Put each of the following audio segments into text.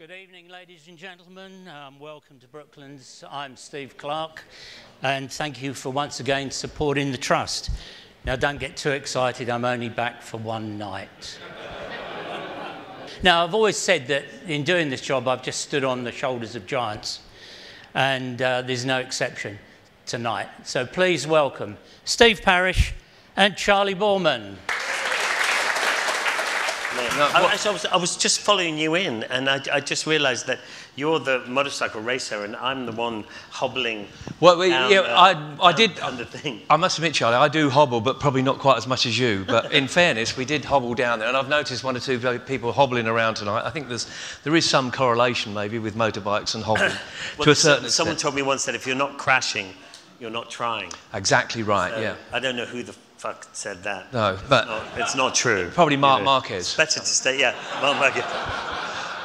Good evening, ladies and gentlemen. Um, welcome to Brooklands. I'm Steve Clark, and thank you for once again supporting the Trust. Now, don't get too excited, I'm only back for one night. now, I've always said that in doing this job, I've just stood on the shoulders of giants, and uh, there's no exception tonight. So please welcome Steve Parish and Charlie Boorman. No, I, I, was, I was just following you in, and I, I just realised that you're the motorcycle racer, and I'm the one hobbling. Well, we, down, yeah, uh, I, I did. down the thing. I must admit, Charlie, I do hobble, but probably not quite as much as you. But in fairness, we did hobble down there, and I've noticed one or two people hobbling around tonight. I think there's there is some correlation maybe with motorbikes and hobbling Well, to a certain someone extent. told me once that if you're not crashing, you're not trying. Exactly right. So yeah. I don't know who the fuck said that. No, but No, it's not true. Probably Mark You Marquez. It's better to stay, yeah, Marc Marquez.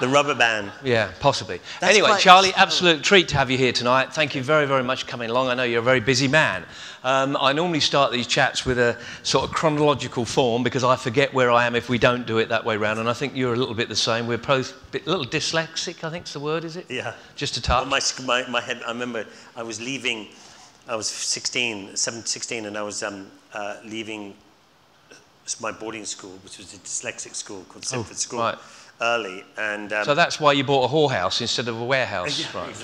The rubber band. Yeah, possibly. That's anyway, quite- Charlie, absolute treat to have you here tonight. Thank you very, very much for coming along. I know you're a very busy man. Um, I normally start these chats with a sort of chronological form because I forget where I am if we don't do it that way round. And I think you're a little bit the same. We're both a bit- little dyslexic, I think's the word, is it? Yeah. Just a touch. Well, my, my, my head, I remember I was leaving, I was 16, 17, 16, and I was um, uh, leaving my boarding school, which was a dyslexic school called School, Oh, right. early. And um, so that's why you bought a whorehouse instead of a warehouse. Yeah, right.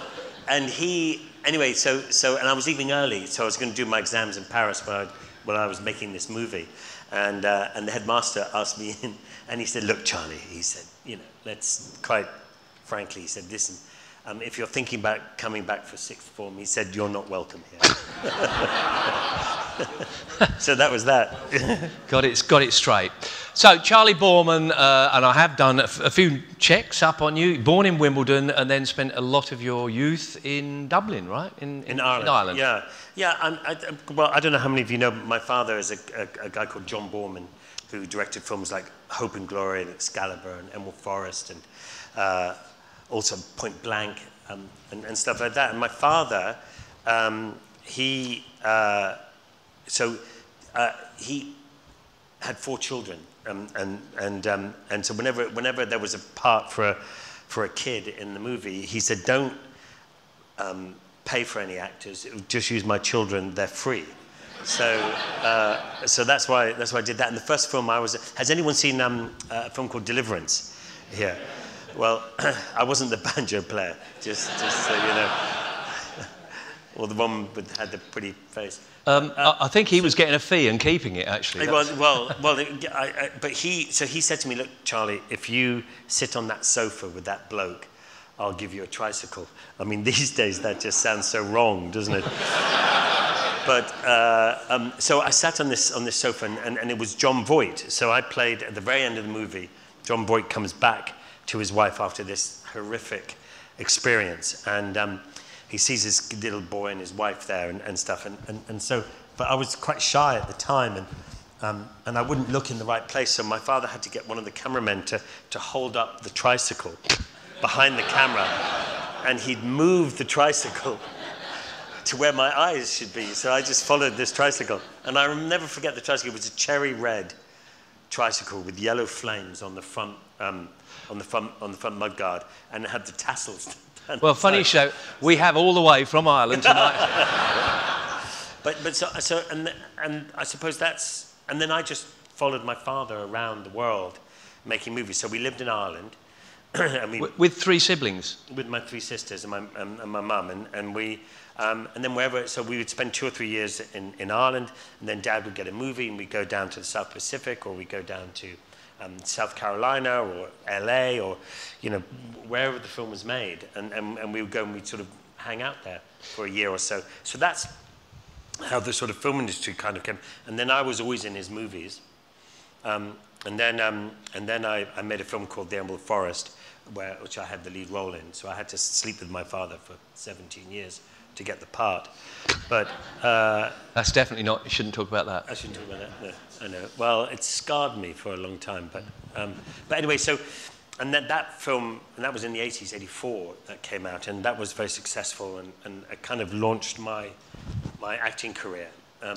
and he anyway so so and i was leaving early so i was going to do my exams in paris while i, while I was making this movie and uh, and the headmaster asked me in and he said look charlie he said you know let's quite frankly he said listen um, if you're thinking about coming back for sixth form he said you're not welcome here so that was that Got it, got it straight. So, Charlie Boorman, uh, and I have done a, f- a few checks up on you. Born in Wimbledon and then spent a lot of your youth in Dublin, right? In, in Ireland. Yeah, yeah. I'm, I, I- well, I don't know how many of you know, but my father is a, a, a guy called John Boorman, who directed films like Hope and Glory and Excalibur and Emerald Forest and uh, also Point Blank um, and, and stuff like that. And my father, um, he, uh, so uh, he had four children, um, and and um, and so whenever whenever there was a part for a, for a kid in the movie, he said, "Don't um, pay for any actors. Just use my children. They're free." So uh, so that's why that's why I did that. In the first film, I was. Has anyone seen um, a film called Deliverance? Here. Well, I wasn't the banjo player. Just just so you know. or the one with had the pretty face. Um, I, I think he was getting a fee and keeping it, actually. Well, well, well I, I, but he, so he said to me, look, Charlie, if you sit on that sofa with that bloke, I'll give you a tricycle. I mean, these days that just sounds so wrong, doesn't it? but uh, um, so I sat on this on this sofa, and, and, and it was Jon Voight. So I played at the very end of the movie. Jon Voight comes back to his wife after this horrific experience, and um, he sees his little boy and his wife there and, and stuff. And, and, and so, but I was quite shy at the time, and um, and I wouldn't look in the right place. So my father had to get one of the cameramen to, to hold up the tricycle behind the camera, and he'd move the tricycle to where my eyes should be. So I just followed this tricycle, and I will never forget the tricycle. It was a cherry red tricycle with yellow flames on the front, um, on the front, on the front mudguard, and it had the tassels. Well, funny show. We have all the way from Ireland tonight. But but so, so and and I suppose that's and then I just followed my father around the world making movies. So we lived in Ireland, and we Wi- with three siblings. with my three sisters and my and, and my mum, and and we. Um, and then wherever, so we would spend two or three years in, in Ireland, and then Dad would get a movie, and we'd go down to the South Pacific, or we'd go down to um, South Carolina, or LA, or you know wherever the film was made, and, and, and we would go and we'd sort of hang out there for a year or so. So that's how the sort of film industry kind of came. And then I was always in his movies. Um, and then, um, and then I, I made a film called The Emerald Forest, where, which I had the lead role in. So I had to sleep with my father for 17 years to get the part. But uh, That's definitely not, you shouldn't talk about that. I shouldn't talk about that. No, I know. Well, it scarred me for a long time. But, um, but anyway, so, and then that film, and that was in the 80s, 84, that came out, and that was very successful, and, and it kind of launched my, my acting career, um,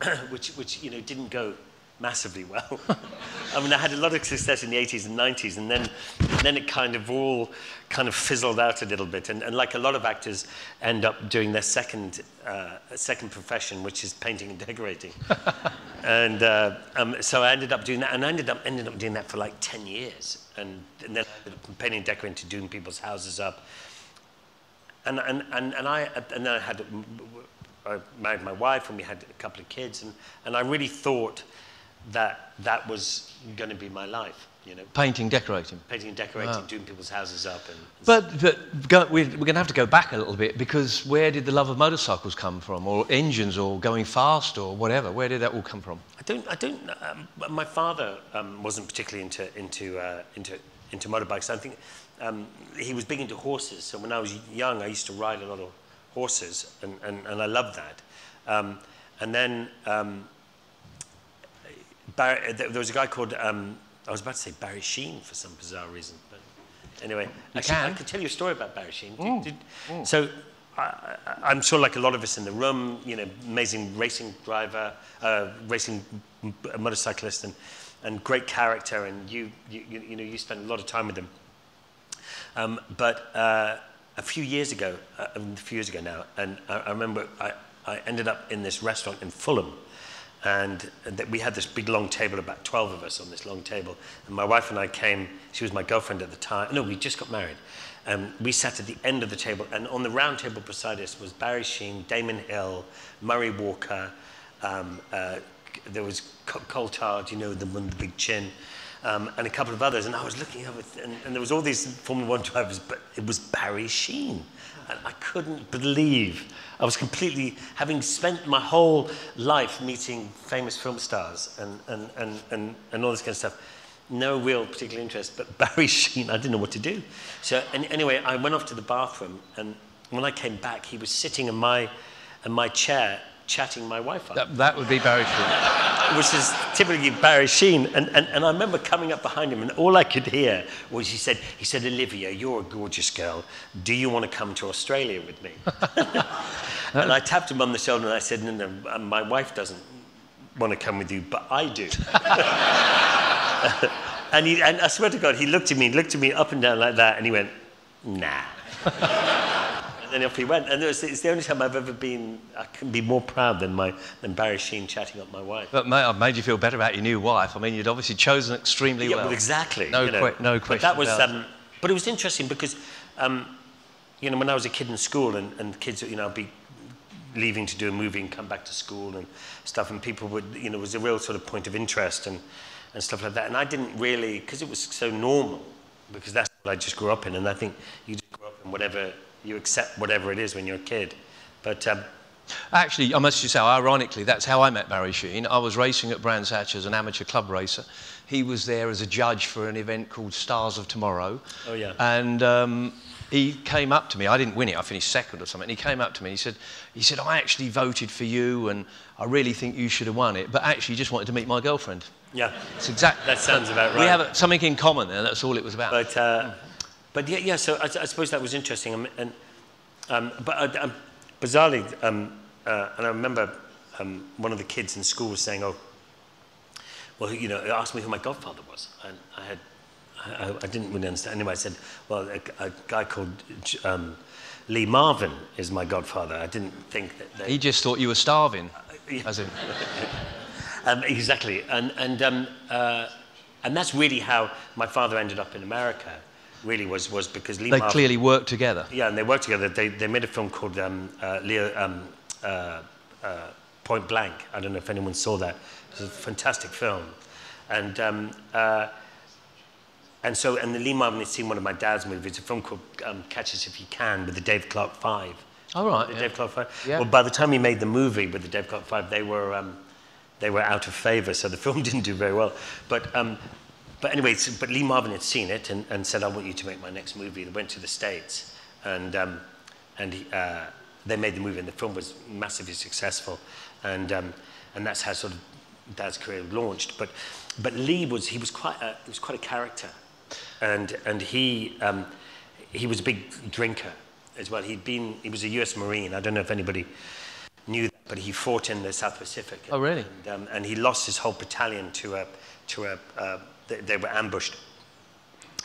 which, which, you know, didn't go massively well. I mean, I had a lot of success in the 80s and 90s, and then, and then it kind of all kind of fizzled out a little bit. And, and like a lot of actors end up doing their second, uh, second profession, which is painting and decorating. and uh, um, so I ended up doing that, and I ended up, ended up doing that for like 10 years. And, and then I ended up painting and decorating, doing people's houses up. And, and, and, and, I, and then I had I married my wife and we had a couple of kids, and, and I really thought that that was going to be my life. You know, painting, decorating, painting and decorating, wow. doing people's houses up. And, but but go, we're, we're going to have to go back a little bit because where did the love of motorcycles come from, or engines, or going fast, or whatever? Where did that all come from? I don't. I don't. Um, my father um, wasn't particularly into into uh, into into motorbikes. I think um, he was big into horses. So when I was young, I used to ride a lot of horses, and, and, and I loved that. Um, and then um, Barry, there was a guy called, um, I was about to say Barry Sheene for some bizarre reason. But anyway, actually, I could tell you a story about Barry Sheene. Mm. Did, mm. So I, am sure, like a lot of us in the room, you know, amazing racing driver, uh, racing motorcyclist, and, and great character, and you, you, you know, you spent a lot of time with him. Um, but uh, a few years ago, uh, a few years ago now, and I, I remember I, I, ended up in this restaurant in Fulham, and that we had this big long table, about 12 of us on this long table. And my wife and I came, she was my girlfriend at the time. No, we just got married. Um, we sat at the end of the table, and on the round table beside us was Barry Sheen, Damon Hill, Murray Walker, um, uh, there was Cole you know, the one with the big chin, um, and a couple of others. And I was looking over, and, and there was all these Formula One drivers, but it was Barry Sheen. And I couldn't believe I was completely, having spent my whole life meeting famous film stars and, and, and, and, and all this kind of stuff, no real particular interest, but Barry Sheene, I didn't know what to do. So and anyway, I went off to the bathroom, and when I came back, he was sitting in my, in my chair chatting my wife up. That, that would be Barry Sheene. Which is typically Barry Sheene. And, and, and I remember coming up behind him, and all I could hear was he said, he said, Olivia, you're a gorgeous girl. Do you want to come to Australia with me? and I tapped him on the shoulder and I said, no, no, um, my wife doesn't want to come with you, but I do. and, he, and I swear to God, he looked at me, looked at me up and down like that, and he went, nah then off he went. And it was, it's the only time I've ever been, I can be more proud than, my, than Barry Sheene chatting up my wife. But mate, I've made you feel better about your new wife. I mean, you'd obviously chosen extremely yeah, well. well. exactly. No, you know. que- no question. But that was, um, but it was interesting because, um, you know, when I was a kid in school and, and kids, you know, I'd be leaving to do a movie and come back to school and stuff, and people would, you know, it was a real sort of point of interest and, and stuff like that. And I didn't really, because it was so normal, because that's what I just grew up in, and I think you just grew up in whatever you accept whatever it is when you're a kid. But um, Actually, I must just say, ironically, that's how I met Barry Sheene. I was racing at Brands Hatch as an amateur club racer. He was there as a judge for an event called Stars of Tomorrow. Oh, yeah. And um, he came up to me. I didn't win it. I finished second or something. And he came up to me. He said, he said, I actually voted for you, and I really think you should have won it. But actually, just wanted to meet my girlfriend. Yeah. It's exactly. That sounds about right. We have something in common there. That's all it was about. But uh, but yeah, yeah. So I, I suppose that was interesting. Um, and um, but uh, um, bizarrely, um, uh, and I remember um, one of the kids in school was saying, "Oh, well, you know, asked me who my godfather was." And I had, I, I didn't really understand. Anyway, I said, "Well, a, a guy called." Um, Lee Marvin is my godfather. I didn't think that. They, he just thought you were starving, uh, yeah. as in. um, exactly, and and um, uh, and that's really how my father ended up in America really was, was because Lee They Marvin, clearly worked together. Yeah, and they worked together. They, they made a film called um, uh, Leo, um, uh, uh, Point Blank. I don't know if anyone saw that. It was a fantastic film. And, um, uh, and so, and the Lee Marvin had seen one of my dad's movies, a film called um, Catch Us If You Can with the Dave Clark Five. All right. The yeah. Dave Clark Five. Yeah. Well, by the time he made the movie with the Dave Clark Five, they were, um, they were out of favor, so the film didn't do very well. But um, but anyway, so, but Lee Marvin had seen it and, and said, I want you to make my next movie. They went to the States and, um, and he, uh, they made the movie and the film was massively successful. And, um, and that's how sort of Dad's career launched. But, but Lee was, he was quite a, he was quite a character. And, and he, um, he was a big drinker as well. He'd been, he was a US Marine. I don't know if anybody knew that. but he fought in the South Pacific. Oh, really? And, um, and he lost his whole battalion to a, to a, uh, they, they were ambushed,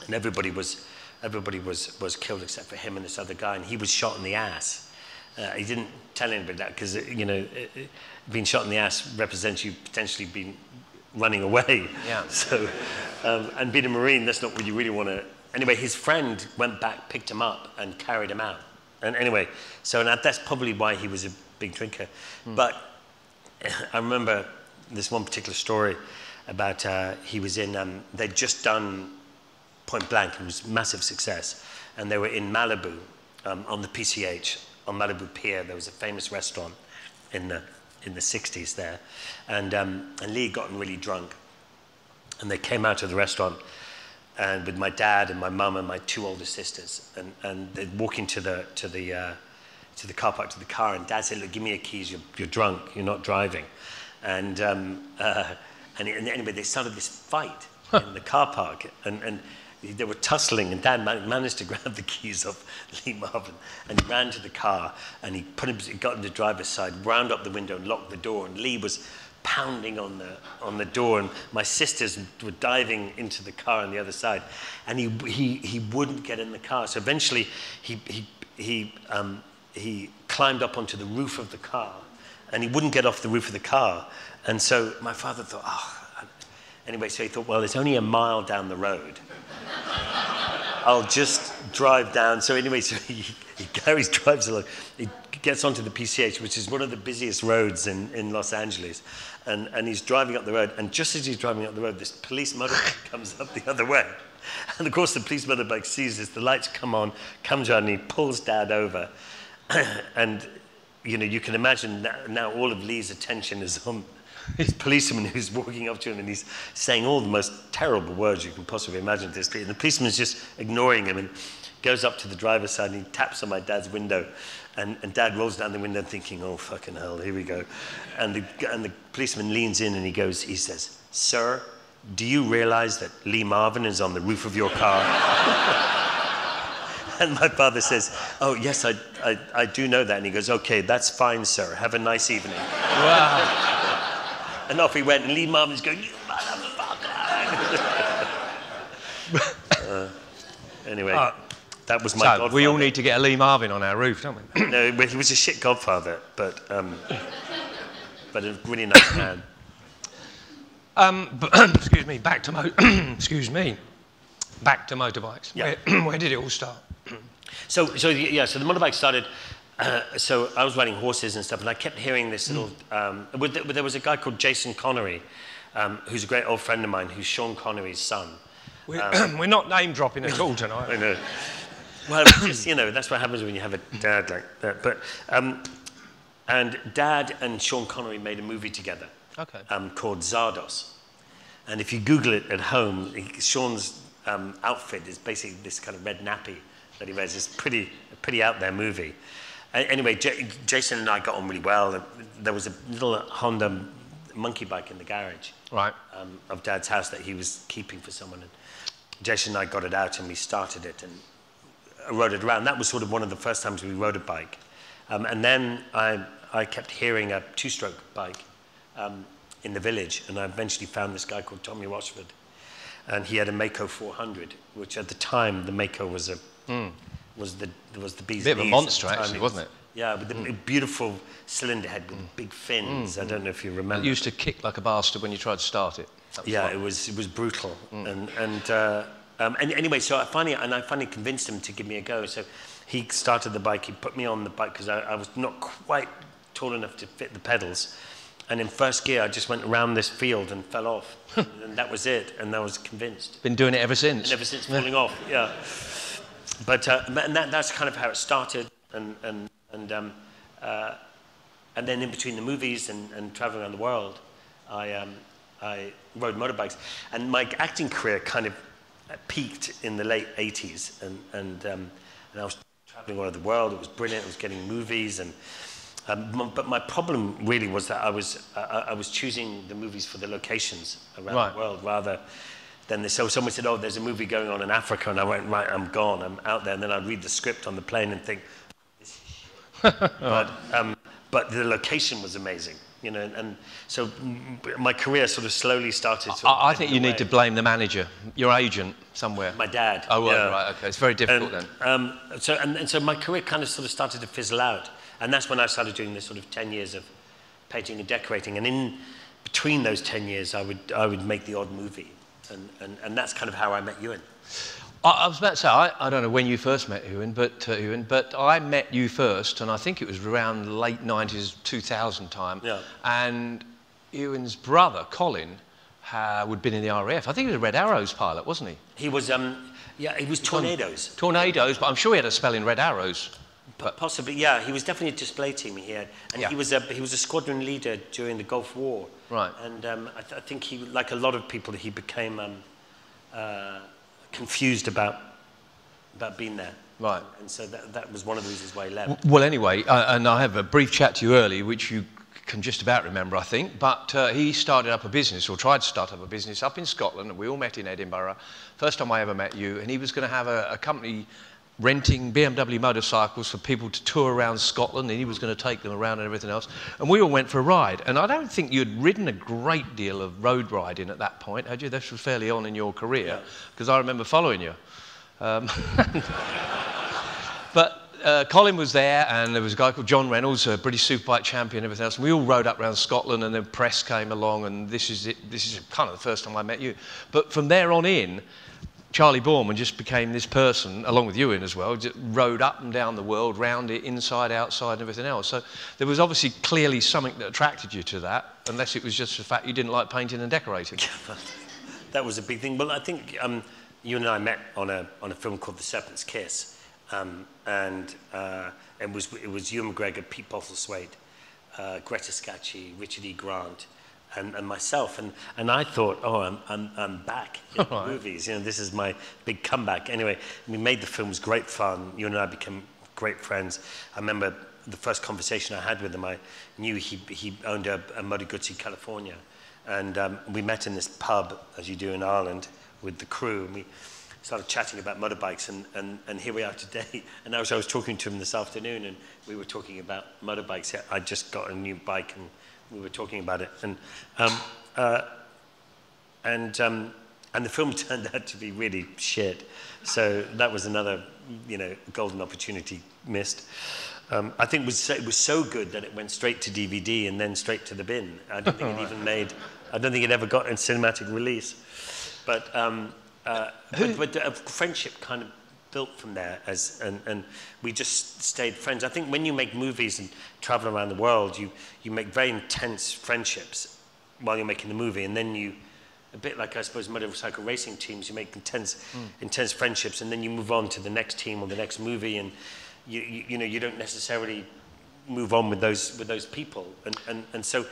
and everybody was, everybody was, was killed except for him and this other guy, and he was shot in the ass. Uh, he didn't tell anybody that because you know, it, it, being shot in the ass represents you potentially being running away. Yeah. So, um, and being a marine, that's not what you really want to. Anyway, his friend went back, picked him up, and carried him out. And anyway, so that, that's probably why he was a big drinker. But I remember this one particular story about uh, he was in. Um, they'd just done Point Blank. It was massive success, and they were in Malibu um, on the PCH on Malibu Pier. There was a famous restaurant in the in the 60s there, and um, and Lee had gotten really drunk, and they came out of the restaurant. And with my dad and my mum and my two older sisters, and, and they'd walk into the to the uh, to the car park to the car, and Dad said, "Look, give me your keys. You're, you're drunk. You're not driving." And um, uh, and, and anyway, they started this fight in the car park, and, and they were tussling, and Dad man- managed to grab the keys off Lee Marvin, and he ran to the car, and he put him, he got in the driver's side, wound up the window, and locked the door, and Lee was pounding on the on the door, and my sisters were diving into the car on the other side, and he he he wouldn't get in the car. So eventually, he he he um, he climbed up onto the roof of the car, and he wouldn't get off the roof of the car, and so my father thought, oh. Anyway, so he thought, well, it's only a mile down the road. I'll just drive down. So anyway, so he, he carries, drives along. He gets onto the PCH, which is one of the busiest roads in, in Los Angeles. And, and he's driving up the road. And just as he's driving up the road, this police motorbike comes up the other way. And of course, the police motorbike sees this. The lights come on, comes on, and he pulls Dad over. and, you know, you can imagine now all of Lee's attention is on this policeman who's walking up to him and he's saying all the most terrible words you can possibly imagine to this And the policeman's just ignoring him and goes up to the driver's side and he taps on my dad's window. And, and dad rolls down the window thinking, oh, fucking hell, here we go. And the, and the policeman leans in and he goes, he says, Sir, do you realize that Lee Marvin is on the roof of your car? and my father says, Oh, yes, I, I, I do know that. And he goes, Okay, that's fine, sir. Have a nice evening. Wow. And off he went, and Lee Marvin's going, You motherfucker! uh, anyway, Uh, that was my So godfather. we all need to get a Lee Marvin on our roof, don't we? No, he was a shit godfather, but, um, but a really nice man. Um, but, excuse me. Back to mo- excuse me. Back to motorbikes. Yeah. Where, where did it all start? So, so yeah, so the motorbike started. So I was riding horses and stuff, and I kept hearing this little. Um, there was a guy called Jason Connery, um, who's a great old friend of mine, who's Sean Connery's son. We're, we're not name dropping at all tonight. I know. Well, just, you know, that's what happens when you have a dad like that. But, um, and Dad and Sean Connery made a movie together Okay. um, called Zardoz. And if you Google it at home, he- Sean's um, outfit is basically this kind of red nappy that he wears. It's pretty, pretty out there movie. Anyway, J- Jason and I got on really well. There was a little Honda monkey bike in the garage Right. um, of Dad's house that he was keeping for someone. And Jason and I got it out and we started it and rode it around. That was sort of one of the first times we rode a bike. Um, and then I, I kept hearing a two-stroke bike um, in the village, and I eventually found this guy called Tommy Rochford, and he had a Maico 400, which at the time the Maico was a was the was the bee's. Bit of a monster, actually, was- wasn't it? Yeah, with the big, beautiful cylinder head with big fins. I don't know if you remember. It used to kick like a bastard when you tried to start it. Yeah, it was it was brutal, and and, uh, um, and anyway, so I finally and I finally convinced him to give me a go. So he started the bike. He put me on the bike because I, I was not quite tall enough to fit the pedals. And in first gear, I just went around this field and fell off, and that was it. And I was convinced. Been doing it ever since. And ever since falling off, yeah. But uh, and that, that's kind of how it started, and and and um, uh, and then in between the movies and, and traveling around the world, I um, I rode motorbikes, and my acting career kind of peaked in the late '80s, and and um, and I was traveling all over the world. It was brilliant. I was getting movies and. Um, m- but my problem really was that I was, uh, I I was choosing the movies for the locations around Right. the world rather this. So someone said, oh, there's a movie going on in Africa. And I went, right, I'm gone. I'm out there. And then I'd read the script on the plane and think, this is shit. but, um, but the location was amazing. You know, and, so my career sort of slowly started. Sort of I, I think you away. need to blame the manager, your agent, somewhere. My dad. Oh, right, yeah. right, okay. It's very difficult and, then. Um, so, and, and so my career kind of sort of started to fizzle out. And that's when I started doing this sort of 10 years of painting and decorating. And in between those 10 years, I would, I would make the odd movie. And, and, and that's kind of how I met Ewan. I, I was about to say, I, I don't know when you first met Ewan, but, uh, Ewan, but I met you first, and I think it was around late 90s, 2000 time. Yeah. And Ewan's brother, Colin, uh, would have been in the RAF. I think he was a Red Arrows pilot, wasn't he? He was, um, yeah, he was Tornadoes. Tornadoes, but I'm sure he had a spell in Red Arrows. But Possibly, yeah. He was definitely a display team he had. And Yeah. he, was a, he was a squadron leader during the Gulf War. Right. And um, I, th- I think he, like a lot of people, he became um, uh, confused about, about being there. Right. And so that, that was one of the reasons why he left. Well, anyway, uh, and I have a brief chat to you early, which you can just about remember, I think. But uh, he started up a business, or tried to start up a business, up in Scotland, and we all met in Edinburgh. First time I ever met you, and he was going to have a, a company renting BMW motorcycles for people to tour around Scotland, and he was going to take them around and everything else. And we all went for a ride. And I don't think you'd ridden a great deal of road riding at that point, had you? This was fairly on in your career, because I remember following you. Um, But uh, Colin was there, and there was a guy called John Reynolds, a British Superbike champion, and everything else. And we all rode up around Scotland, and then press came along, and this is it. This is kind of the first time I met you. But from there on in, Charlie Boorman just became this person, along with Ewan as well, just rode up and down the world, round it, inside, outside, and everything else. So there was obviously clearly something that attracted you to that, unless it was just the fact you didn't like painting and decorating. that was a big thing. Well, I think um, you and I met on a, on a film called The Serpent's Kiss. Um, and uh, it, was, it was Ewan McGregor, Pete Postlethwaite, uh, Greta Scacchi, Richard E. Grant, and, and myself. And, and I thought, oh, I'm, I'm, I'm back in Right. movies. You know, this is my big comeback. Anyway, we made the film, it was great fun. You and I became great friends. I remember the first conversation I had with him, I knew he, he owned a, a Guzzi, California. And um, we met in this pub, as you do in Ireland, with the crew. And we started chatting about motorbikes, and, and, and here we are today. And as I was talking to him this afternoon, and we were talking about motorbikes. I just got a new bike, and we were talking about it. And, um, uh, and, um, and the film turned out to be really shit. So that was another, you know, golden opportunity missed. Um, I think it was, so, it was so good that it went straight to DVD and then straight to the bin. I don't think it even made, I don't think it ever got a cinematic release. But, um, uh, but, but a friendship kind of built from there as, and, and we just stayed friends. I think when you make movies and travel around the world, you, you make very intense friendships while you're making the movie, and then you, a bit like I suppose motorcycle racing teams, you make intense, intense friendships, and then you move on to the next team or the next movie, and you, you, you know you don't necessarily move on with those with those people, and and, and so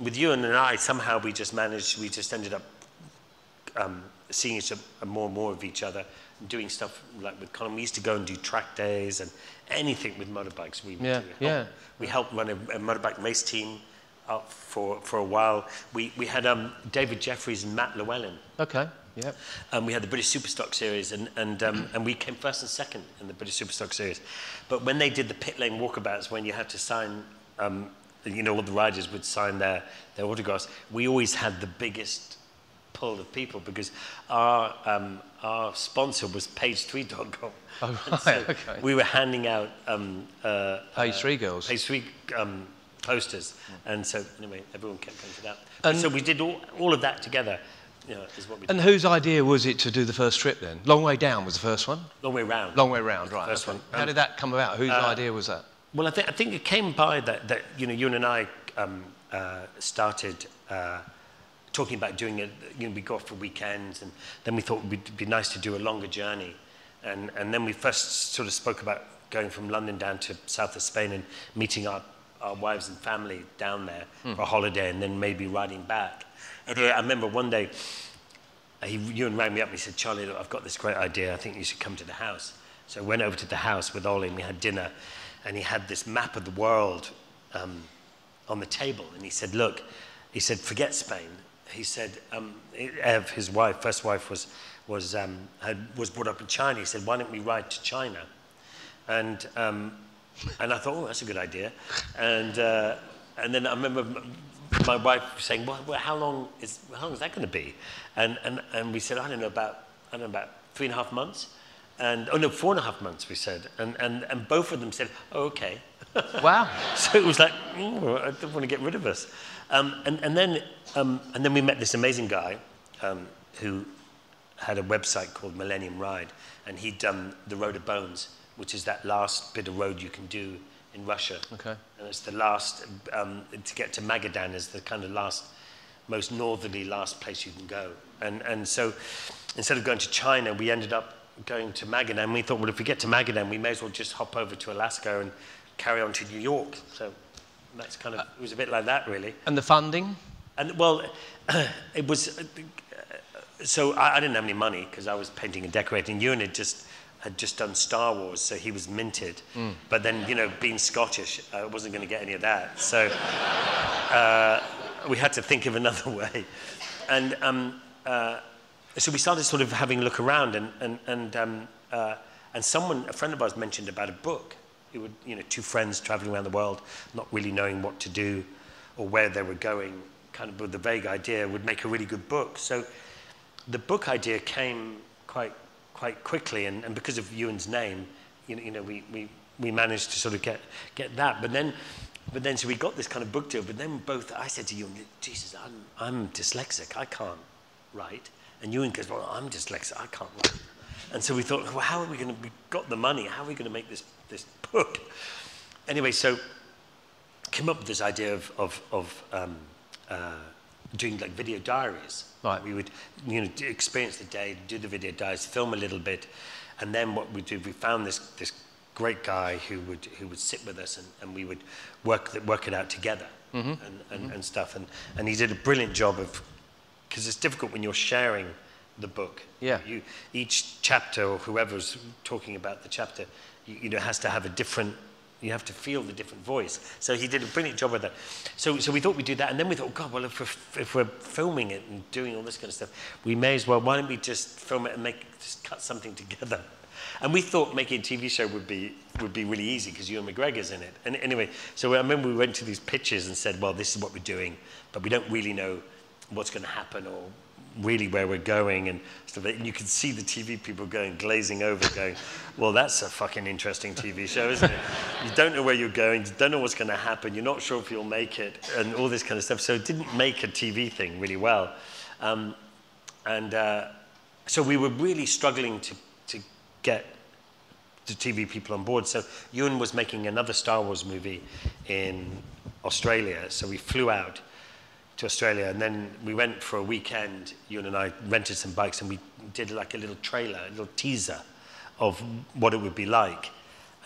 with you and I, somehow we just managed, we just ended up um, seeing each other, more and more of each other, doing stuff like with Colin. We used to go and do track days and anything with motorbikes. We Yeah, do. Yeah. We helped run a, a motorbike race team up for, for a while. We, we had um, David Jeffries and Matt Llewellyn. Okay, yeah. Um, we had the British Superstock Series, and, and, um, and we came first and second in the British Superstock Series. But when they did the pit lane walkabouts, when you had to sign, um, you know, all the riders would sign their, their autographs, we always had the biggest pull of people because our, um, our sponsor was page3.com. Oh, right, so okay. We were handing out um, uh, Page three girls. page three um, posters. And so, anyway, everyone kept going to that. And- so we did all, all of that together, you know, is what we did. And whose idea was it to do the first trip then? Long Way Down was the first one? Long way round. Long Way Round, right. First okay. one. How Um, did that come about? Whose idea was that? Well, I, th- I think it came by that, that you know, you and I um, uh, started uh, talking about doing it. You know, we go off for weekends, and then we thought it would be nice to do a longer journey. And, and then we first sort of spoke about going from London down to south of Spain and meeting our, our wives and family down there for a holiday, and then maybe riding back. And I remember one day, he, Ewan rang me up and he said, Charlie, look, I've got this great idea. I think you should come to the house. So I went over to the house with Ollie and we had dinner. And he had this map of the world um, on the table. And he said, Look, he said, forget Spain. He said, um, Ev, his wife, first wife, was, was, um, had, was brought up in China. He said, Why don't we ride to China? And, um, And I thought, oh, that's a good idea. And, uh, and then I remember my wife saying, well, well, how, long is, how long is that going to be? And, and, and we said, I don't know, about, I don't know, about three and a half months. And, oh no, four and a half months, we said. And, and, and both of them said, oh, okay. Wow. So it was like, "Ooh, I don't want to get rid of us. Um, and, and, then, um, and then we met this amazing guy um, who had a website called Millennium Ride, and he'd done the Road of Bones, which is that last bit of road you can do in Russia. Okay. And it's the last, um, to get to Magadan is the kind of last, most northerly last place you can go. And, and so instead of going to China, we ended up going to Magadan. We thought, well, if we get to Magadan, we may as well just hop over to Alaska and carry on to New York. So that's kind of, it was a bit like that, really. And the funding? And well, it was. Uh, so I, I didn't have any money because I was painting and decorating. Ewan had just had just done Star Wars, so he was minted. But then, you know, being Scottish, I wasn't going to get any of that. So uh, we had to think of another way. And um, uh, so we started sort of having a look around, and and and um, uh, and someone, a friend of ours, mentioned about a book. It would, you know, two friends traveling around the world, not really knowing what to do or where they were going, kind of with the vague idea, would make a really good book. So the book idea came quite quite quickly, and, and because of Ewan's name, you know, you know we, we, we managed to sort of get get that. But then, but then, so we got this kind of book deal. But then both, I said to Ewan, Jesus, I'm I'm dyslexic, I can't write. And Ewan goes, Well, I'm dyslexic, I can't write. And so we thought, well, how are we going to? We got the money. How are we going to make this this book? Anyway, so came up with this idea of, of, of um, uh, doing like video diaries. Right. We would, you know, experience the day, do the video diaries, film a little bit, and then what we did, we found this this great guy who would who would sit with us and, and we would work the, work it out together and, and, and stuff. And and he did a brilliant job of because it's difficult when you're sharing the book. Yeah. You, each chapter or whoever's talking about the chapter, you, you know, has to have a different. You have to feel the different voice. So he did a brilliant job with that. So, so we thought we'd do that, and then we thought, God, well, if we're, if we're filming it and doing all this kind of stuff, we may as well. Why don't we just film it and make just cut something together? And we thought making a TV show would be would be really easy because Ewan McGregor's in it. And anyway, so I remember we went to these pitches and said, well, this is what we're doing, but we don't really know what's going to happen or really where we're going and stuff. And you could see the TV people going glazing over, going, "Well, that's a fucking interesting TV show, isn't it? You don't know where you're going, you don't know what's going to happen, you're not sure if you'll make it, and all this kind of stuff." So it didn't make a TV thing really well, um, and uh, so we were really struggling to to get the TV people on board. So Ewan was making another Star Wars movie in Australia, so we flew out to Australia, and then we went for a weekend. Ewan and I rented some bikes, and we did like a little trailer, a little teaser of what it would be like.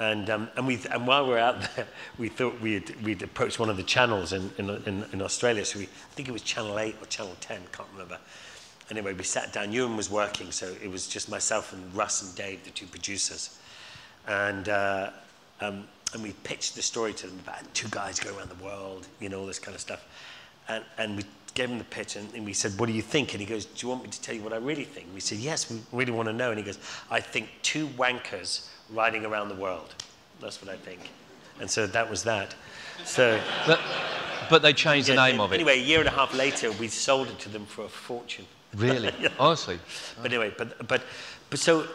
And, um, and, we, and while we were out there, we thought we'd, we'd approached one of the channels in, in, in, in Australia. So we, I think it was Channel 8 or Channel 10, can't remember. Anyway, we sat down. Ewan was working, so it was just myself and Russ and Dave, the two producers. And, uh, um, and we pitched the story to them about two guys going around the world, you know, all this kind of stuff. And, and we gave him the pitch and, and we said, What do you think? And he goes, Do you want me to tell you what I really think? We said, Yes, we really want to know. And he goes, I think two wankers riding around the world. That's what I think. And so that was that. So, But, but they changed the yeah, name of it. Anyway, a year and a half later, we sold it to them for a fortune. Really? Honestly? But anyway, but, but, but so,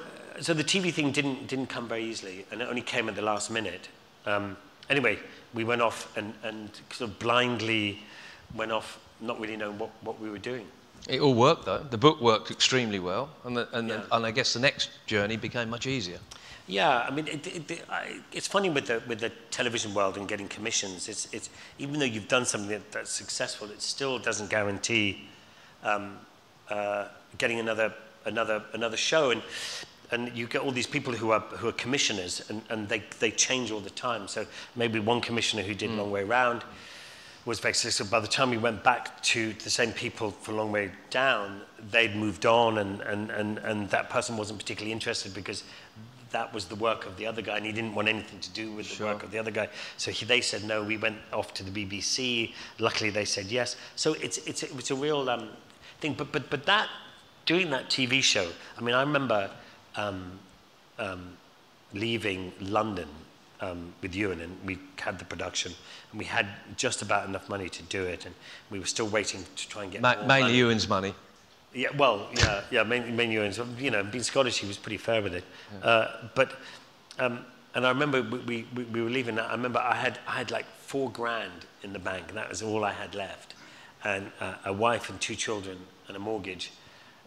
so the TV thing didn't, didn't come very easily, and it only came at the last minute. Um, anyway, we went off and, and sort of blindly went off, not really knowing what, what we were doing. It all worked though. The book worked extremely well, and, the, and, the- and I guess the next journey became much easier. Yeah, I mean, it, it, it, I, it's funny with the, with the television world and getting commissions. It's, it's, even though you've done something that, that's successful, it still doesn't guarantee um, uh, getting another, another, another show. And, and you get all these people who are, who are commissioners, and, and they, they change all the time. So maybe one commissioner who did Long Way Round was very successful. By the time we went back to the same people for a Long Way Down, they'd moved on, and, and, and, and that person wasn't particularly interested because that was the work of the other guy, and he didn't want anything to do with the work of the other guy. So he, they said no. We went off to the BBC. Luckily, they said yes. So it's it's it's a real um, thing. But but but that doing that TV show. I mean, I remember um, um, leaving London um, with Ewan, and we had the production, and we had just about enough money to do it, and we were still waiting to try and get Ma- mainly money. Ewan's money. Yeah, well, yeah, yeah, mainly, mainly Ewan's. You know, being Scottish, he was pretty fair with it. Uh, but, um, and I remember we, we, we were leaving. I remember I had, I had like four grand in the bank, and that was all I had left. And uh, a wife and two children and a mortgage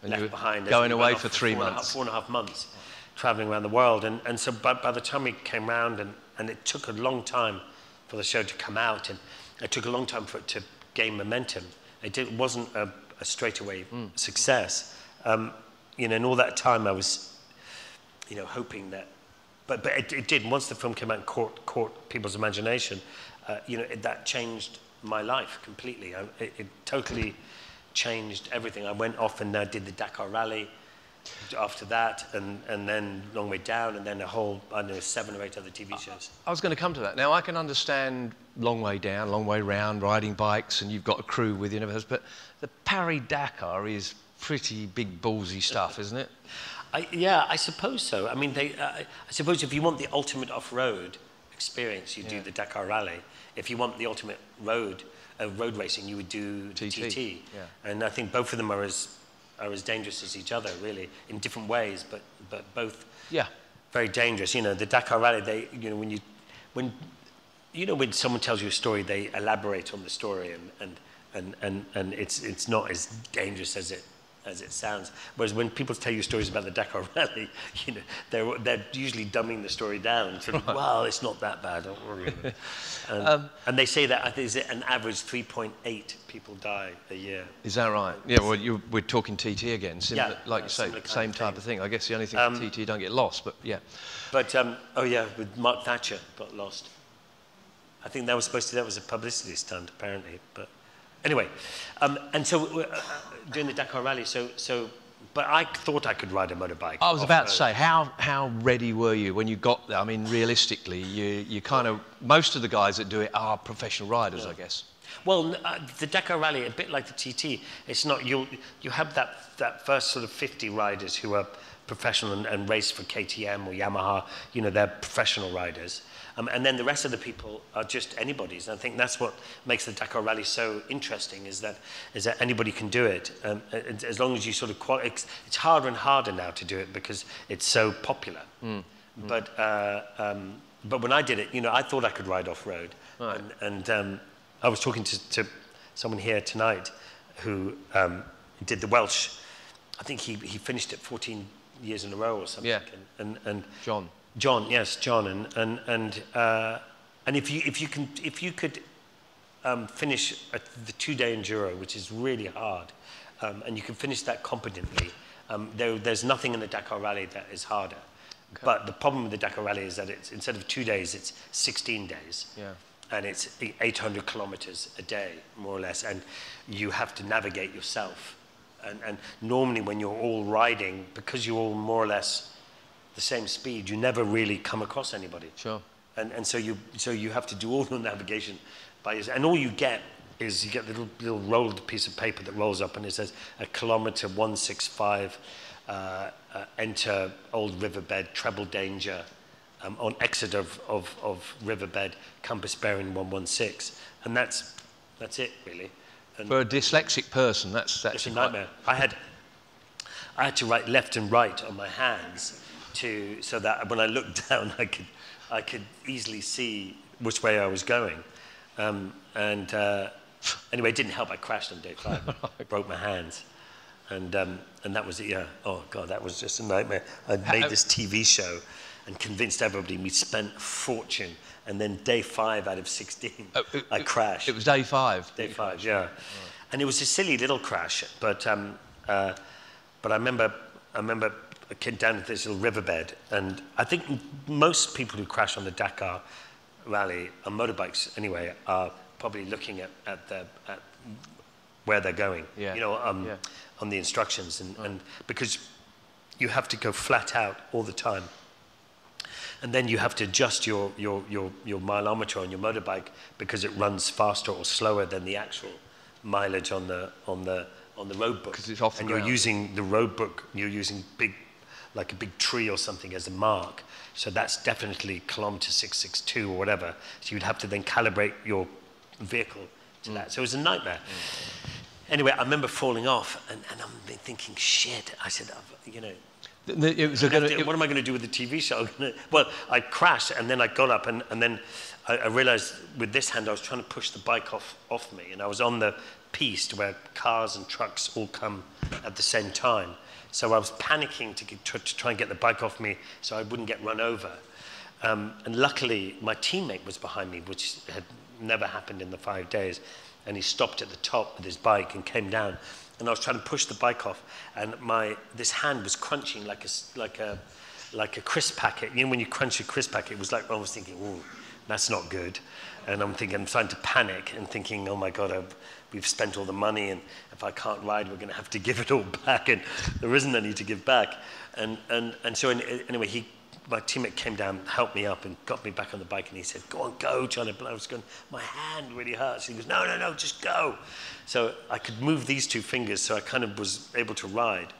And left you were behind. going away for three four and a half- months. four and a half months, traveling around the world. And, and so by, by the time we came round, and, and it took a long time for the show to come out, and it took a long time for it to gain momentum. It, did, wasn't a, a straightaway success. Um, you know, in all that time, I was, you know, hoping that, but, but it, it did. Once the film came out and caught, caught people's imagination, uh, you know, it, that changed my life completely. I, it, it totally changed everything. I went off and uh, did the Dakar Rally after that, and, and then Long Way Down, and then a whole, I don't know, seven or eight other TV shows. I was going to come to that. Now, I can understand long way down, long way round, riding bikes, and you've got a crew with you and everything but the Paris Dakar is pretty big ballsy stuff, isn't it? I, yeah, I suppose so. I mean, they, uh, I suppose if you want the ultimate off-road experience, you do the Dakar Rally. If you want the ultimate road, uh, road racing, you would do TT, TT. yeah. And I think both of them are as, are as dangerous as each other, really, in different ways, but, but both Yeah. very dangerous. You know, the Dakar Rally, they, you know, when you, when, you know, when someone tells you a story, they elaborate on the story, and, and, and, and, and it's, it's not as dangerous as it, as it sounds. Whereas when people tell you stories about the Dakar Rally, you know, they're, they're usually dumbing the story down. Sort of, well, it's not that bad, don't worry. and, and they say that I think is it an average 3.8 people die a year. Is that right? Yeah, well, you, we're talking TT again. Similar, Yeah, like you say, same of type thing. of thing. I guess the only thing Um, TT don't get lost, but yeah. But um, oh yeah, with Mark Thatcher got lost. I think that was supposed to that was a publicity stunt apparently. But anyway, um, and so uh, doing the Dakar Rally. So so, but I thought I could ride a motorbike. I was about to say, how, how ready were you when you got there? I mean, realistically, you, you kind of, most of the guys that do it are professional riders, I guess. Well, uh, the Dakar Rally, a bit like the TT, it's not you. You have that that first sort of 50 riders who are professional and, and race for KTM or Yamaha. You know, they're professional riders, um, and then the rest of the people are just anybody's. And I think that's what makes the Dakar Rally so interesting is that is that anybody can do it, um, and as long as you sort of quali- it's, it's harder and harder now to do it because it's so popular. But uh, um, but when I did it, you know, I thought I could ride off road, Right. and, and um, I was talking to, to someone here tonight who um, did the Welsh. I think he, he finished it 14 years in a row or something. Yeah. And, and, and John. John, yes, John, and and and uh, and if you if you can if you could um, finish a, the two-day enduro, which is really hard, um, and you can finish that competently, um, there, there's nothing in the Dakar Rally that is harder. But the problem with the Dakar Rally is that it's instead of two days, it's 16 days. Yeah. And it's 800 kilometers a day, more or less, and you have to navigate yourself. And, and normally, when you're all riding, because you're all more or less the same speed, you never really come across anybody. Sure. And, and so, you, so you have to do all the navigation by yourself. And all you get is you get a little, little rolled piece of paper that rolls up and it says a kilometer 165, uh, uh, enter old riverbed, treble danger, um, on exit of, of, of riverbed, compass bearing 116. And that's, that's it, really. And For a dyslexic person, that's, that's a nightmare. I had, I had to write left and right on my hands to, so that when I looked down, I could, I could easily see which way I was going. Um, and uh, anyway, it didn't help. I crashed on day five, broke my hands. And, um, and that was it, yeah. Oh, God, that was just a nightmare. I made this TV show and convinced everybody we spent a fortune. And then day five out of 16, Oh, it- I crashed. It was day five. Day five, yeah. And it was a silly little crash, but um, uh, but I remember I remember Down to this little riverbed, and I think most people who crash on the Dakar Rally on motorbikes anyway are probably looking at at, the, at where they're going. Yeah. You know, um, Yeah. on the instructions, and, and because you have to go flat out all the time. And then you have to adjust your, your, your, your mileometer on your motorbike because it runs faster or slower than the actual mileage on the, on the, on the road book. 'Cause it's off the and you're using the road book, you're using big like a big tree or something as a mark. So that's definitely kilometer 662 or whatever. So you'd have to then calibrate your vehicle to that. So it was a nightmare. Anyway, I remember falling off and, and I'm thinking, shit. I said, you know, It was a I have good. to- what am I going to do with the TV show? Well, I crashed and then I got up and, and then I, I realized with this hand I was trying to push the bike off, off me and I was on the piste where cars and trucks all come at the same time. So I was panicking to, get, to, try and get the bike off me so I wouldn't get run over. Um, and luckily, my teammate was behind me, which had never happened in the five days. And he stopped at the top with his bike and came down. And I was trying to push the bike off, and my this hand was crunching like a like a like a crisp packet. You know, when you crunch a crisp packet, it was like I was thinking, "Ooh, that's not good." And I'm thinking, I'm starting to panic and thinking, "Oh my God, I've, we've spent all the money, and if I can't ride, we're going to have to give it all back, and there isn't any to give back." And and and so in, anyway, he my teammate came down, helped me up, and got me back on the bike. And he said, "Go on, go, Johnny. But I was going, "My hand really hurts." He goes, "No, no, no, just go." So I could move these two fingers, so I kind of was able to ride.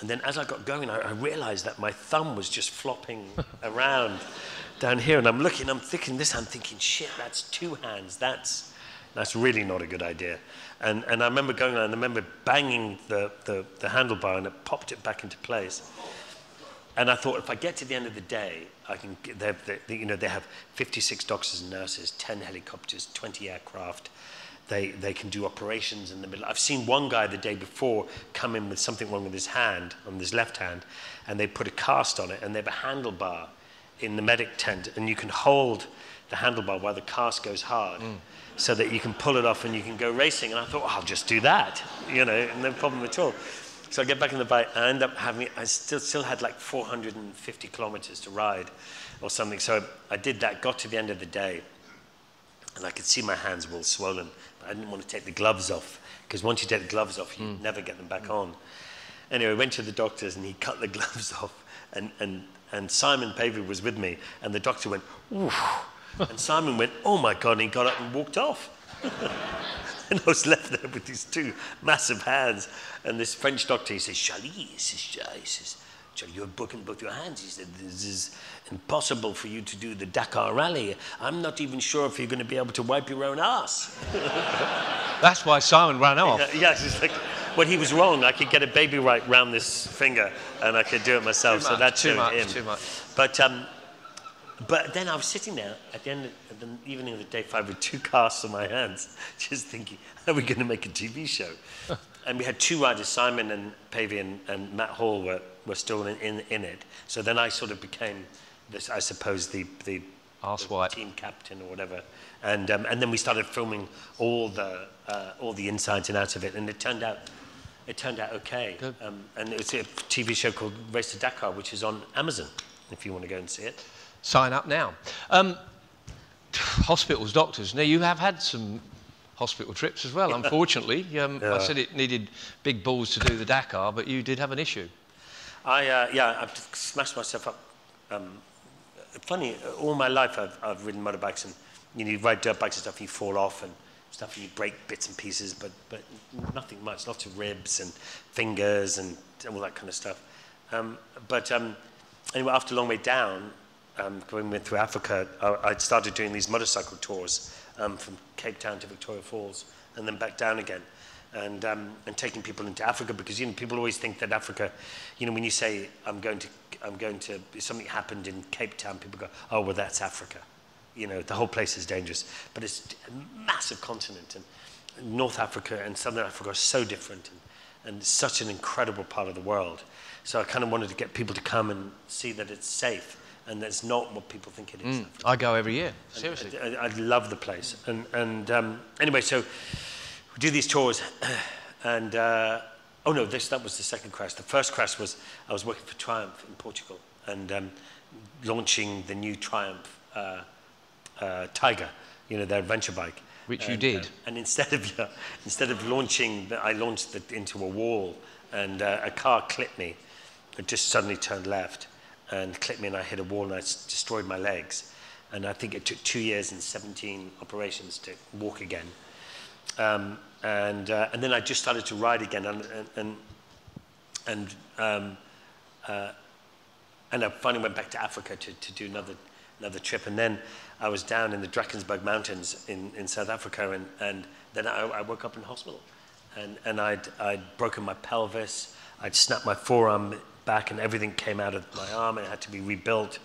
And then as I got going, I, I realized that my thumb was just flopping around down here. And I'm looking, I'm thinking this, I'm thinking, shit, that's two hands. That's that's really not a good idea. And and I remember going around, I remember banging the, the, the handlebar, and it popped it back into place. And I thought, if I get to the end of the day, I can. They, they, you know, they have 56 doctors and nurses, 10 helicopters, 20 aircraft. They they can do operations in the middle. I've seen one guy the day before come in with something wrong with his hand, on his left hand, and they put a cast on it, and they have a handlebar in the medic tent, and you can hold the handlebar while the cast goes hard. Mm. So that you can pull it off and you can go racing. And I thought, oh, I'll just do that, you know, no problem at all. So I get back in the bike. I end up having, I still, still had like 450 kilometers to ride or something. So I did that, got to the end of the day, and I could see my hands were all swollen. But I didn't want to take the gloves off because once you take the gloves off, you hmm. never get them back on. Anyway, I went to the doctor's and he cut the gloves off. And, and, and Simon Pavey was with me, and the doctor went, ooh. And Simon went, oh my God, and he got up and walked off. And I was left there with these two massive hands. And this French doctor, he says, Charlie, he says, Charlie, he says, Charlie, you're broken both your hands. He said, this is impossible for you to do the Dakar rally. I'm not even sure if you're going to be able to wipe your own ass. That's why Simon ran off. Yeah, yes, it's like, well, he was wrong. I could get a baby right round this finger and I could do it myself. Too so much, that's too much, him. too much. But, um, but then I was sitting there at the end of the evening of the day five with two casts on my hands, just thinking, are we going to make a TV show? and we had two riders, Simon and Pavey and, and Matt Hall were, were still in, in, in it. So then I sort of became, this, I suppose, the, the, the team captain or whatever. And, um, and then we started filming all the, uh, all the insides and outs of it. And it turned out, it turned out okay. Um, and it's a TV show called Race to Dakar, which is on Amazon, if you want to go and see it. Sign up now. Um, hospitals, doctors. Now, you have had some hospital trips as well, unfortunately. Um, I said it needed big balls to do the Dakar, but you did have an issue. I, uh, yeah, I've smashed myself up. Um, funny, all my life I've, I've ridden motorbikes and you, know, you ride dirt bikes and stuff, and you fall off and stuff, and you break bits and pieces, but, but nothing much. Lots of ribs and fingers and all that kind of stuff. Um, but um, anyway, after a long way down, um, went through Africa, I, I started doing these motorcycle tours um, from Cape Town to Victoria Falls and then back down again. And, um, and taking people into Africa because you know people always think that Africa, you know, when you say I'm going to, I'm going to, something happened in Cape Town, people go, oh well, that's Africa. You know, the whole place is dangerous, but it's a massive continent, and North Africa and Southern Africa are so different, and, and such an incredible part of the world. So I kind of wanted to get people to come and see that it's safe, and that's not what people think it is. I go every year, seriously. I, I love the place. And, and um, anyway, so we do these tours, and uh, oh no, this that was the second crash. The first crash was I was working for Triumph in Portugal and um, launching the new Triumph uh, uh, Tiger, you know, their adventure bike. Which you did. uh, and instead of instead of launching, the- I launched it into a wall, and uh, a car clipped me. It just suddenly turned left and clipped me, and I hit a wall, and I destroyed my legs. And I think it took two years and 17 operations to walk again. Um, and uh, and then I just started to ride again, and and and, um, uh, and I finally went back to Africa to, to do another, another trip. And then I was down in the Drakensberg Mountains in, in South Africa, and, and then I, I woke up in hospital. And, and I'd, I'd broken my pelvis, I'd snapped my forearm back, and everything came out of my arm, and it had to be rebuilt.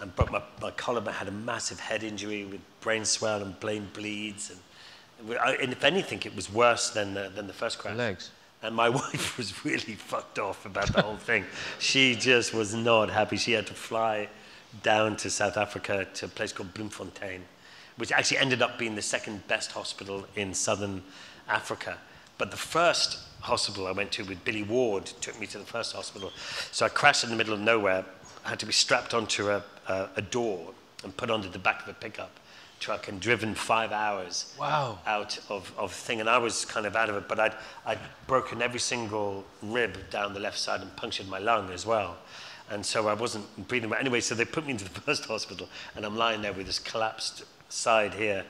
And broke my, my collarbone, had a massive head injury with brain swell and brain bleeds. And, and if anything, it was worse than the, than the first crash. Legs. And my wife was really fucked off about the whole thing. She just was not happy. She had to fly down to South Africa to a place called Bloemfontein, which actually ended up being the second best hospital in southern Africa. But the first hospital I went to with Billy Ward took me to the first hospital. So I crashed in the middle of nowhere. I had to be strapped onto a, a, a door and put onto the back of a pickup truck and driven five hours Wow. out of, of thing. And I was kind of out of it, but I'd, I'd broken every single rib down the left side and punctured my lung as well. And so I wasn't breathing well. Anyway, so they put me into the first hospital, and I'm lying there with this collapsed side here,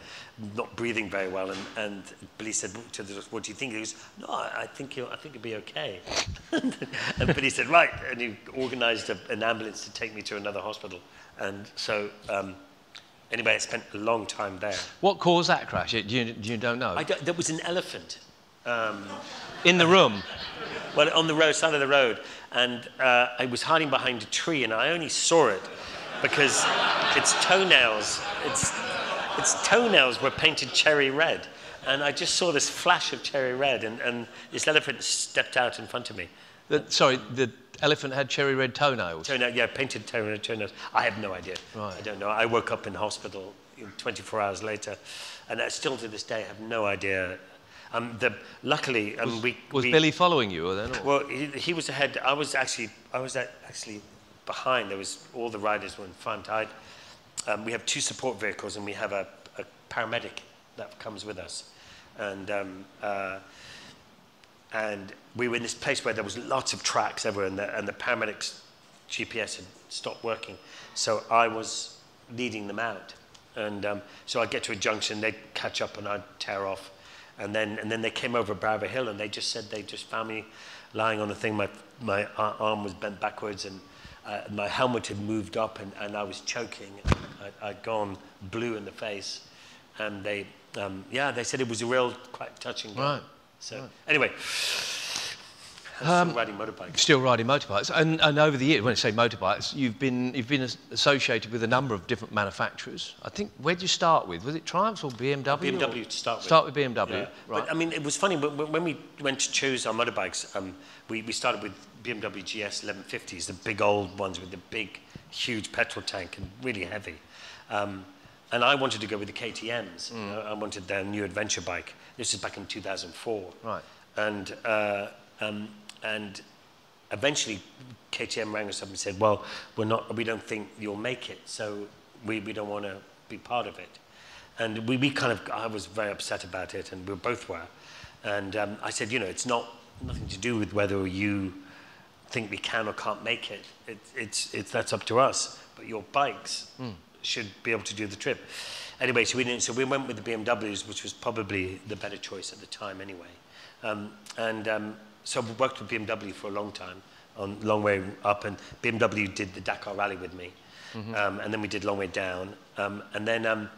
not breathing very well. And, and Billy said to the what do you think? He goes, no, I I think you'll, I think you'll be okay. and Billy said, right. And he organized a, an ambulance to take me to another hospital. And so, um, anyway, I spent a long time there. What caused that crash? You, you, don't know? I don't, there was an elephant. Um, In the room? well, on the road, side of the road, and uh, I was hiding behind a tree, and I only saw it because its toenails, its, its toenails were painted cherry red, and I just saw this flash of cherry red, and, and this elephant stepped out in front of me. The, sorry, the elephant had cherry red toenails. Toenail, yeah, painted toenail, toenails. I have no idea. Right. I don't know. I woke up in hospital 24 hours later, and I still to this day have no idea. Um, the, luckily, um, we Was we, Billy following you or then? Or? Well, he, he was ahead. I was actually, I was actually behind. There was all the riders were in front. I'd, um, we have two support vehicles, and we have a, a paramedic that comes with us, and um, uh, and we were in this place where there was lots of tracks everywhere, and the, and the paramedics' GPS had stopped working. So I was leading them out, and um, so I'd get to a junction, they'd catch up, and I'd tear off, and then and then they came over Brava Hill, and they just said they just found me lying on a thing. My my arm was bent backwards, and uh, my helmet had moved up, and, and I was choking. I, I'd gone blue in the face, and they um, yeah they said it was a real quite touching. game. Right. So anyway, I'm still riding motorbikes. Still riding motorbikes, and, and over the years, when I say motorbikes, you've been you've been associated with a number of different manufacturers. I think where did you start with? Was it Triumphs or BMW? BMW or- to start with. Start with BMW, Yeah. right? But I mean, it was funny when, when we went to choose our motorbikes. Um, we, we started with BMW GS 1150s, the big old ones with the big, huge petrol tank and really heavy. Um, and I wanted to go with the KTM's. Mm. Uh, I wanted their new adventure bike. This is back in 2004. Right. And uh, um, and eventually KTM rang us up and said, well, we're not, we don't think you'll make it, so we, we don't want to be part of it. And we, we kind of, I was very upset about it, and we both were. And um, I said, you know, it's not nothing to do with whether you think we can or can't make it. it it's, it's, that's up to us. But your bikes should be able to do the trip. Anyway, so we, didn't, so we went with the BMWs, which was probably the better choice at the time anyway. Um, and um, so we worked with BMW for a long time, on long way up, and BMW did the Dakar Rally with me, um, and then we did long way down, um, and then um,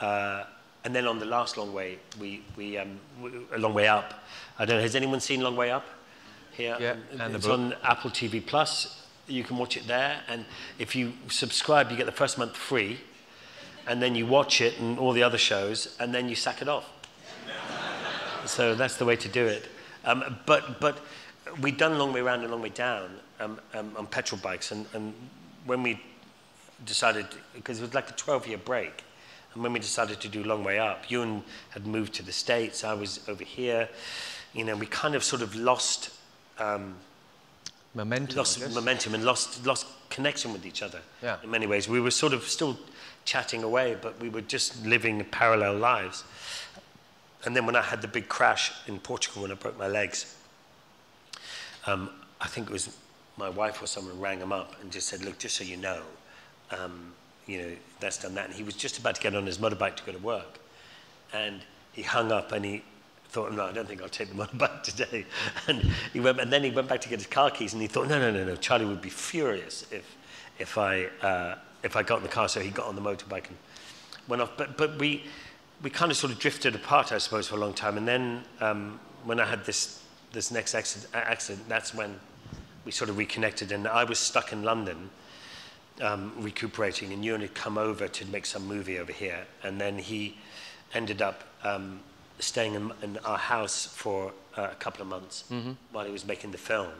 uh, and then on the last long way, we we um, w- a long way up. I don't know. Has anyone seen Long Way Up? Here, Yeah, and the it's on Apple TV Plus. You can watch it there, and if you subscribe, you get the first month free, and then you watch it and all the other shows, and then you sack it off. So that's the way to do it. Um, but, but we'd done long way round and long way down um, um, on petrol bikes. And, and when we decided, because it was like a 12 year break, and when we decided to do long way up, Ewan had moved to the States, I was over here. You know, we kind of sort of lost, um, Momentum. Lost momentum and lost, lost connection with each other Yeah. in many ways. We were sort of still chatting away, but we were just living parallel lives. And then when I had the big crash in Portugal when I broke my legs, um, I think it was my wife or someone rang him up and just said, look, just so you know, um, you know, that's done that. And he was just about to get on his motorbike to go to work. And he hung up and he thought, no, I don't think I'll take the motorbike today. And, he went, and then he went back to get his car keys and he thought, no, no, no, no, Charlie would be furious if, if, I, uh, if I got in the car. So he got on the motorbike and went off. But, but we, we kind of sort of drifted apart, I suppose, for a long time. And then um, when I had this, this next accident, accident, that's when we sort of reconnected. And I was stuck in London um, recuperating, and Ewan had come over to make some movie over here. And then he ended up um, staying in, in, our house for uh, a couple of months mm-hmm. while he was making the film.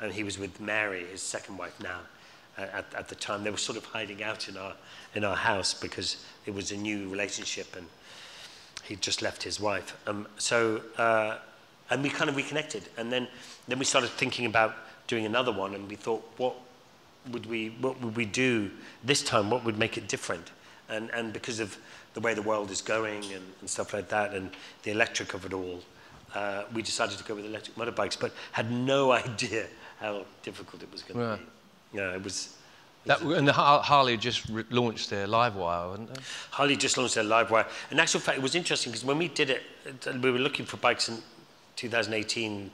And he was with Mary, his second wife now, uh, at, at the time. They were sort of hiding out in our, in our house because it was a new relationship and he'd just left his wife. Um, so, uh, and we kind of reconnected. And then, then we started thinking about doing another one, and we thought, what would we, what would we do this time? What would make it different? And, and because of the way the world is going and, and stuff like that, and the electric of it all, uh, we decided to go with electric motorbikes, but had no idea how difficult it was going to be. Yeah, it was. That, and the Harley just launched their Livewire, wasn't it? Harley just launched their Livewire. In actual fact, it was interesting because when we did it, we were looking for bikes in 2018,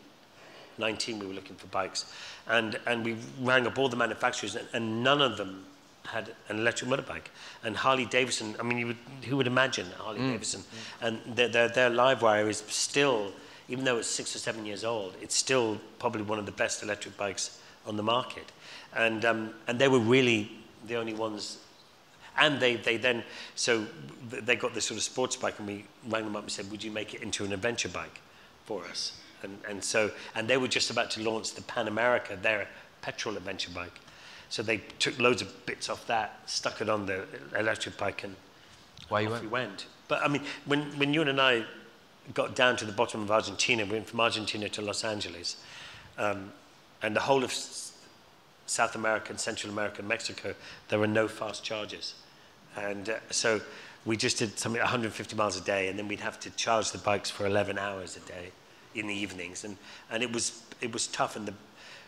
19, we were looking for bikes. And, and we rang up all the manufacturers, and, and none of them had an electric motorbike. And Harley Davidson, I mean, would, who would imagine Harley mm. Davidson? Mm. And their, their, their Livewire is still, even though it's six or seven years old, it's still probably one of the best electric bikes on the market. And, um, and they were really the only ones. And they, they then, so they got this sort of sports bike, and we rang them up and said, Would you make it into an adventure bike for us? And, and so, and they were just about to launch the Pan America, their petrol adventure bike. So they took loads of bits off that, stuck it on the electric bike, and Why off went? we went. But I mean, when, when Ewan and I got down to the bottom of Argentina, we went from Argentina to Los Angeles, um, and the whole of South America and Central America and Mexico, there were no fast chargers. And uh, so we just did something 150 miles a day, and then we'd have to charge the bikes for 11 hours a day in the evenings, and, and it was it was tough. And the,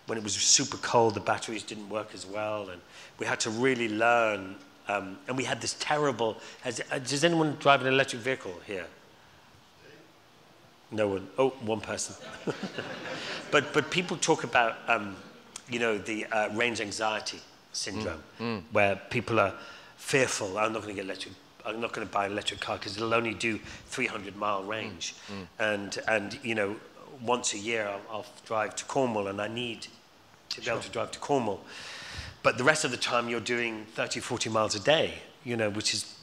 when it was super cold, the batteries didn't work as well, and we had to really learn. Um, and we had this terrible. Has, uh, does anyone drive an electric vehicle here? No one. Oh, one person. but but people talk about um, you know the uh, range anxiety syndrome, mm, mm. where people are fearful. I'm not going to get electric I'm not going to buy an electric car because it'll only do 300 mile range. Mm, mm. And, and, you know, once a year I'll, I'll, drive to Cornwall and I need to be sure. able to drive to Cornwall. But the rest of the time you're doing 30, 40 miles a day, you know, which is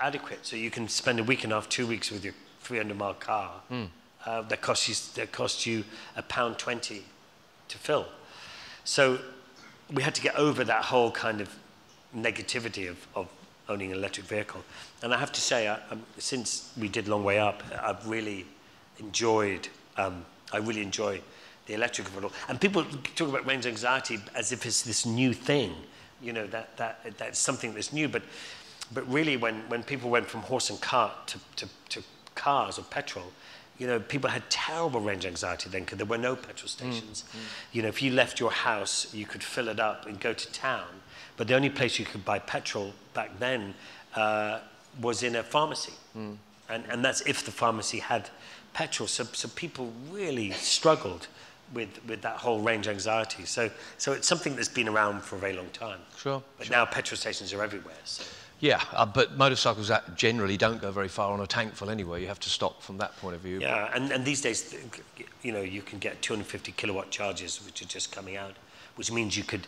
adequate. So you can spend a week and a half, two weeks with your 300 mile car. Mm. Uh, that costs you that costs you a pound 20 to fill. So we had to get over that whole kind of negativity of, of owning an electric vehicle. And I have to say, I, um, since we did Long Way Up, I've really enjoyed, um, I really enjoy the electric of. And people talk about range anxiety as if it's this new thing, you know, that, that, that's something that's new. But, but really, when, when people went from horse and cart to, to, to cars or petrol, you know, people had terrible range anxiety then because there were no petrol mm, stations. Mm, mm. You know, if you left your house, you could fill it up and go to town but the only place you could buy petrol back then uh, was in a pharmacy. Mm. And, and that's if the pharmacy had petrol. So, so people really struggled with, with that whole range anxiety. So, so it's something that's been around for a very long time. Sure. But sure. now petrol stations are everywhere. So. Yeah, uh, but motorcycles generally don't go very far on a tank full anyway. You have to stop from that point of view. Yeah, and, and these days, you know, you can get 250 kilowatt charges, which are just coming out, which means you could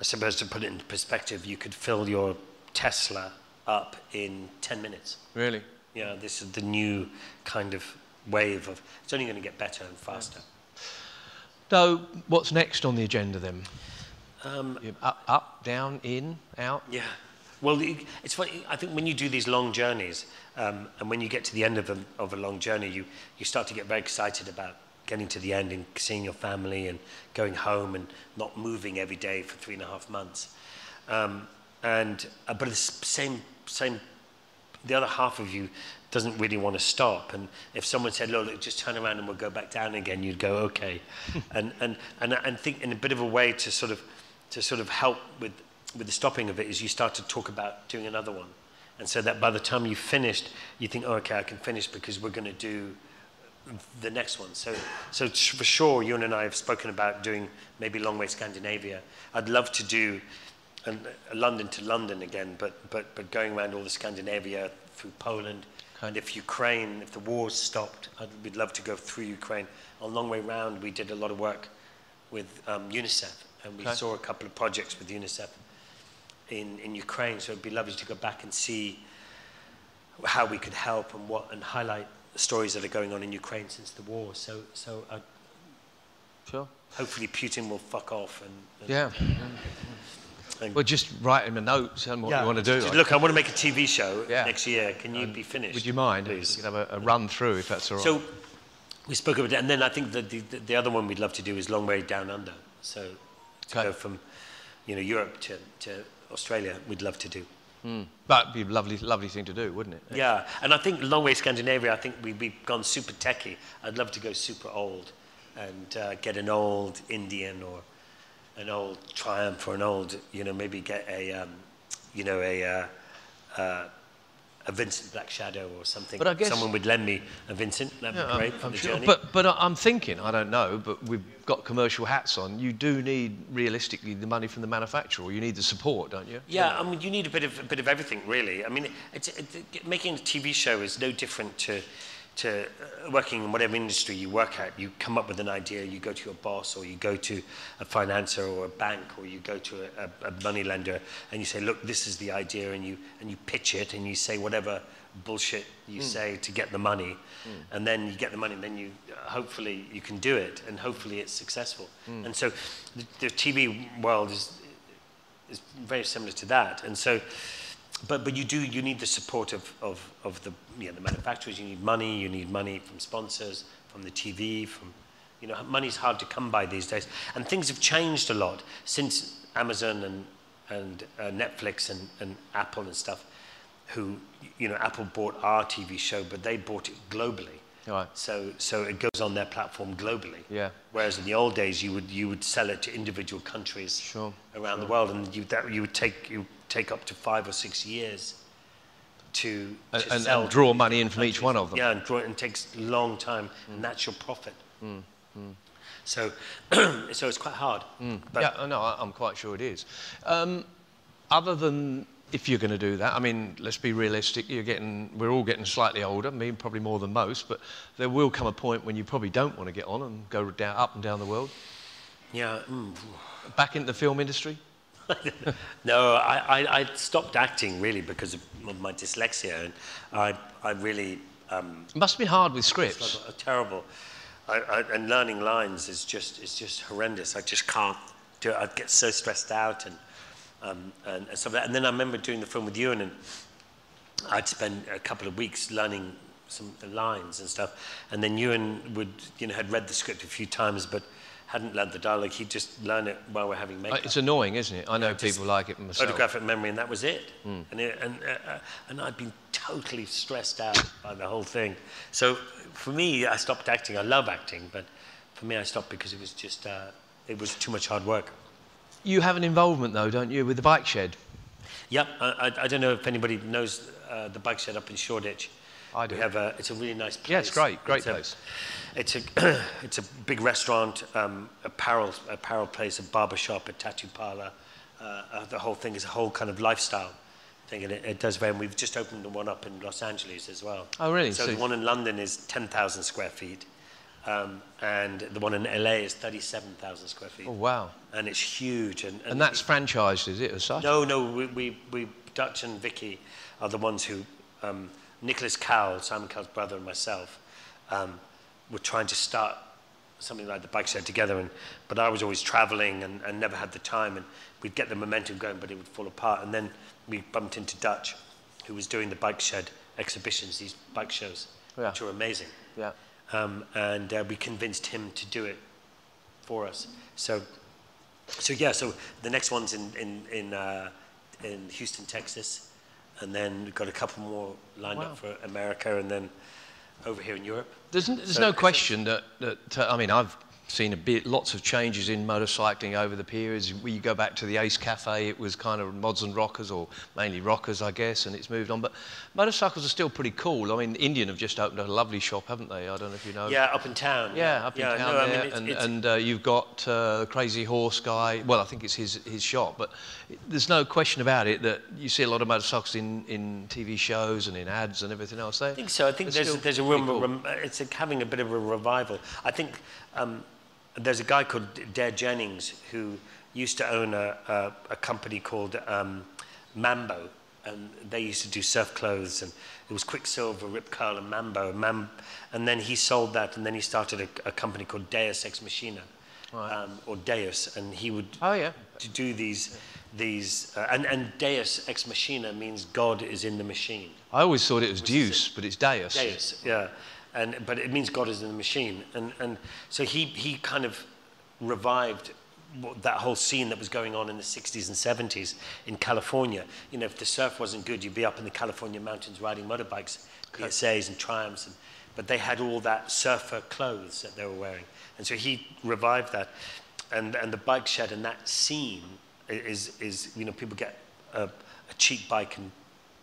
I suppose to put it into perspective, you could fill your Tesla up in 10 minutes. Really? Yeah, this is the new kind of wave of, it's only going to get better and faster. So what's next on the agenda then? Um, up, up, down, in, out? Yeah. Well, it's funny. I think when you do these long journeys, um, and when you get to the end of a, of a long journey, you, you start to get very excited about getting to the end and seeing your family and going home and not moving every day for three and a half months. Um, and uh, but the same same the other half of you doesn't really want to stop. And if someone said, "Look, just turn around and we'll go back down again," you'd go, "Okay," and and and and think in a bit of a way to sort of to sort of help with with the stopping of it is you start to talk about doing another one. And so that by the time you've finished, you think, oh, okay, I can finish because we're going to do the next one. So, so for sure, you and I have spoken about doing maybe Long Way Scandinavia. I'd love to do an, London to London again, but, but, but going around all the Scandinavia through Poland. And if Ukraine, if the war's stopped, I'd, we'd love to go through Ukraine. On Long Way Round, we did a lot of work with um, UNICEF, and we okay. saw a couple of projects with UNICEF in, in Ukraine. So it'd be lovely to go back and see how we could help and what and highlight the stories that are going on in Ukraine since the war. So, so uh, sure. hopefully Putin will fuck off and, and yeah. And well, just write him a note, tell him what yeah, you want to do. look, I want to make a TV show yeah. next year. Can you be finished? Would you mind? Please. You can have a, a, run through if that's all right. So we spoke about it, and then I think the, the, the other one we'd love to do is Long Way Down Under. So to okay. go from, you know, Europe to, to Australia, we'd love to do. Mm. That'd be a lovely, lovely thing to do, wouldn't it? Yeah, and I think long way Scandinavia, I think we, we've gone super techie. I'd love to go super old and uh, get an old Indian or an old Triumph or an old, you know, maybe get a, um, you know, a, uh, uh, a Vincent Black Shadow or something. But I guess someone would lend me a Vincent. That'd yeah, be great I'm, for I'm the sure. journey. But but I'm thinking, I don't know, but we've got commercial hats on. You do need realistically the money from the manufacturer, or you need the support, don't you? Yeah, I mean, you need a bit of a bit of everything, really. I mean, it, making a TV show is no different to to uh, working in whatever industry you work at, you come up with an idea, you go to your boss or you go to a financer or a bank or you go to a, a, a money lender and you say, look, this is the idea and you, and you pitch it and you say whatever bullshit you mm. say to get the money mm. and then you get the money and then you uh, hopefully you can do it and hopefully it's successful. Mm. And so the, the TV world is, is very similar to that. And so but, but you do, you need the support of, of, of the, you know, the manufacturers, you need money, you need money from sponsors, from the TV, from, you know, money's hard to come by these days. And things have changed a lot since Amazon and, and uh, Netflix and, and Apple and stuff, who, you know, Apple bought our TV show, but they bought it globally. Right. So, so it goes on their platform globally. Yeah. Whereas in the old days, you would you would sell it to individual countries sure. around sure. the world, and you that you would take you take up to five or six years to, to and, sell. And draw money in from each one of them. Yeah, and draw, and it takes a long time, mm. and that's your profit. Mm. Mm. So, so it's quite hard. Mm. yeah, no, I'm quite sure it is. Um, other than if you're going to do that, I mean, let's be realistic. You're getting, we're all getting slightly older. Me, probably more than most. But there will come a point when you probably don't want to get on and go down, up and down the world. Yeah. Mm. Back into the film industry. No, I, I, I, stopped acting really because of my dyslexia, and I, I really. Um, it must be hard with scripts. Like a, a terrible, I, I, and learning lines is just is just horrendous. I just can't do it. I get so stressed out and um, and, and stuff like that. And then I remember doing the film with Ewan, and I'd spend a couple of weeks learning some lines and stuff, and then Ewan would you know had read the script a few times, but hadn't learned the dialogue, he'd just learn it while we're having makeup. It's annoying, isn't it? I know people like it myself. Photographic memory, and that was it. Mm. And, it, and, uh, uh, and I'd been totally stressed out by the whole thing. So for me, I stopped acting. I love acting, but for me, I stopped because it was just, uh, it was too much hard work. You have an involvement, though, don't you, with the bike shed? Yep. I, I don't know if anybody knows uh, the bike shed up in Shoreditch. I do. We have a, it's a really nice place. Yeah, it's great, great it's place. A, it's a, it's a big restaurant, um, apparel, apparel place, a barber shop, a tattoo parlor. Uh, uh, the whole thing is a whole kind of lifestyle thing, and it, it does very. And we've just opened one up in Los Angeles as well. Oh, really? So, so the one in London is 10,000 square feet. Um, and the one in LA is 37,000 square feet. Oh, wow. And it's huge. And, and, and that's franchised, is it, as such? No, no, we, we, we Dutch and Vicky are the ones who um, Nicholas Cowell, Simon Cowell's brother, and myself um, were trying to start something like the bike shed together. And, but I was always traveling and, and never had the time. And we'd get the momentum going, but it would fall apart. And then we bumped into Dutch, who was doing the bike shed exhibitions, these bike shows, yeah. which were amazing. Yeah. Um, and uh, we convinced him to do it for us. So, so yeah. So the next one's in in in, uh, in Houston, Texas and then we've got a couple more lined wow. up for America, and then over here in Europe. There's, there's so, no question that, that uh, I mean, I've seen a bit, lots of changes in motorcycling over the periods. When you go back to the Ace Cafe, it was kind of mods and rockers, or mainly rockers, I guess, and it's moved on. But motorcycles are still pretty cool. I mean, Indian have just opened a lovely shop, haven't they? I don't know if you know. Yeah, up in town. Yeah, up in yeah, town no, there. I mean, it's, and it's, and uh, you've got uh, the Crazy Horse guy. Well, I think it's his, his shop. But there's no question about it that you see a lot of motorcycles in, in TV shows and in ads and everything else. They, I think so. I think there's, there's a room, cool. it's having a bit of a revival. I think um, there's a guy called Dare Jennings who used to own a, a, a company called um, Mambo, and they used to do surf clothes, and it was Quiksilver, Rip Curl, and Mambo. And, Mam, and then he sold that, and then he started a, a company called Deus Ex Machina, um, or Deus, and he would Oh, yeah. to do these, these uh, and, and Deus Ex Machina means God is in the machine. I always thought it was Deuce, but it's Deus. Deus, yeah. And, but it means God is in the machine. And, and so he, he kind of revived that whole scene that was going on in the 60s and 70s in California. You know, if the surf wasn't good, you'd be up in the California mountains riding motorbikes, BSAs and Triumphs. And, but they had all that surfer clothes that they were wearing. And so he revived that. And, and the bike shed and that scene is, is you know, people get a, a cheap bike and,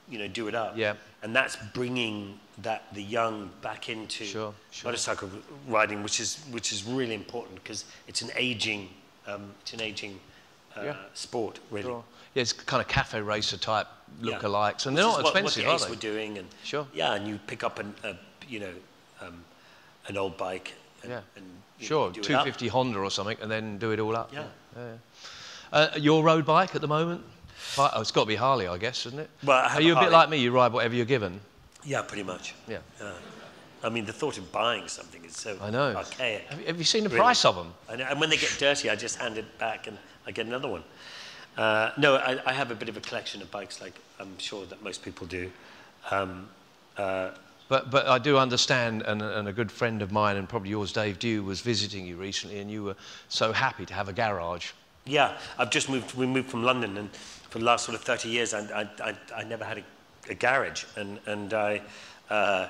you know, do it up Yeah. and that's bringing that the young back into Sure, sure. motorcycle riding, which is which is really important because it's an aging um, it's an aging uh, Yeah. sport really. Sure. Yeah, it's kind of cafe racer type Yeah. lookalikes, and Which they're is not what, expensive, what the Ace are were they? doing, and Sure. yeah, and you pick up an, a you know um, an old bike. And, Yeah. and, Sure, know, do it up. 250 Honda or something, and then do it all up. Yeah. Uh, your road bike at the moment? Oh, it's got to be Harley, I guess, isn't it? Well, Are you a a bit like me? You ride whatever you're given. Yeah, pretty much. Yeah. Yeah. I mean, the thought of buying something is so I know. archaic. Have you, have you seen the Really. price of them? I know, and when they get dirty, I just hand it back and I get another one. Uh, no, I, I have a bit of a collection of bikes, like I'm sure that most people do. Um, uh, But, but I do understand, and, and a good friend of mine, and probably yours, Dave Dew, was visiting you recently, and you were so happy to have a garage. yeah, I've just moved. We moved from London, and for the last sort of 30 years, I, I, I, I never had a, a garage, and and I. Uh,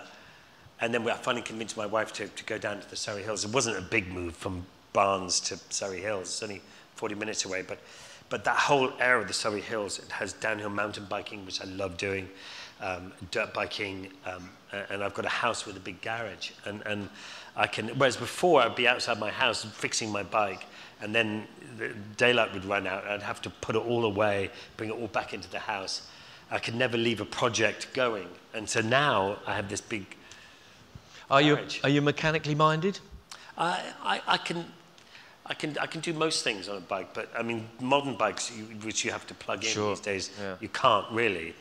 and then I finally convinced my wife to, to go down to the Surrey Hills. It wasn't a big move from Barnes to Surrey Hills. It's only 40 minutes away. But, but that whole area of the Surrey Hills, it has downhill mountain biking, which I love doing, um, dirt biking, um, and I've got a house with a big garage. And, and I can, whereas before I'd be outside my house fixing my bike, and then the daylight would run out. I'd have to put it all away, bring it all back into the house. I could never leave a project going. And so now I have this big Are you, are you mechanically minded? I, I, I can I can I can do most things on a bike, but I mean modern bikes you, which you have to plug in Sure, these days, yeah. you can't really.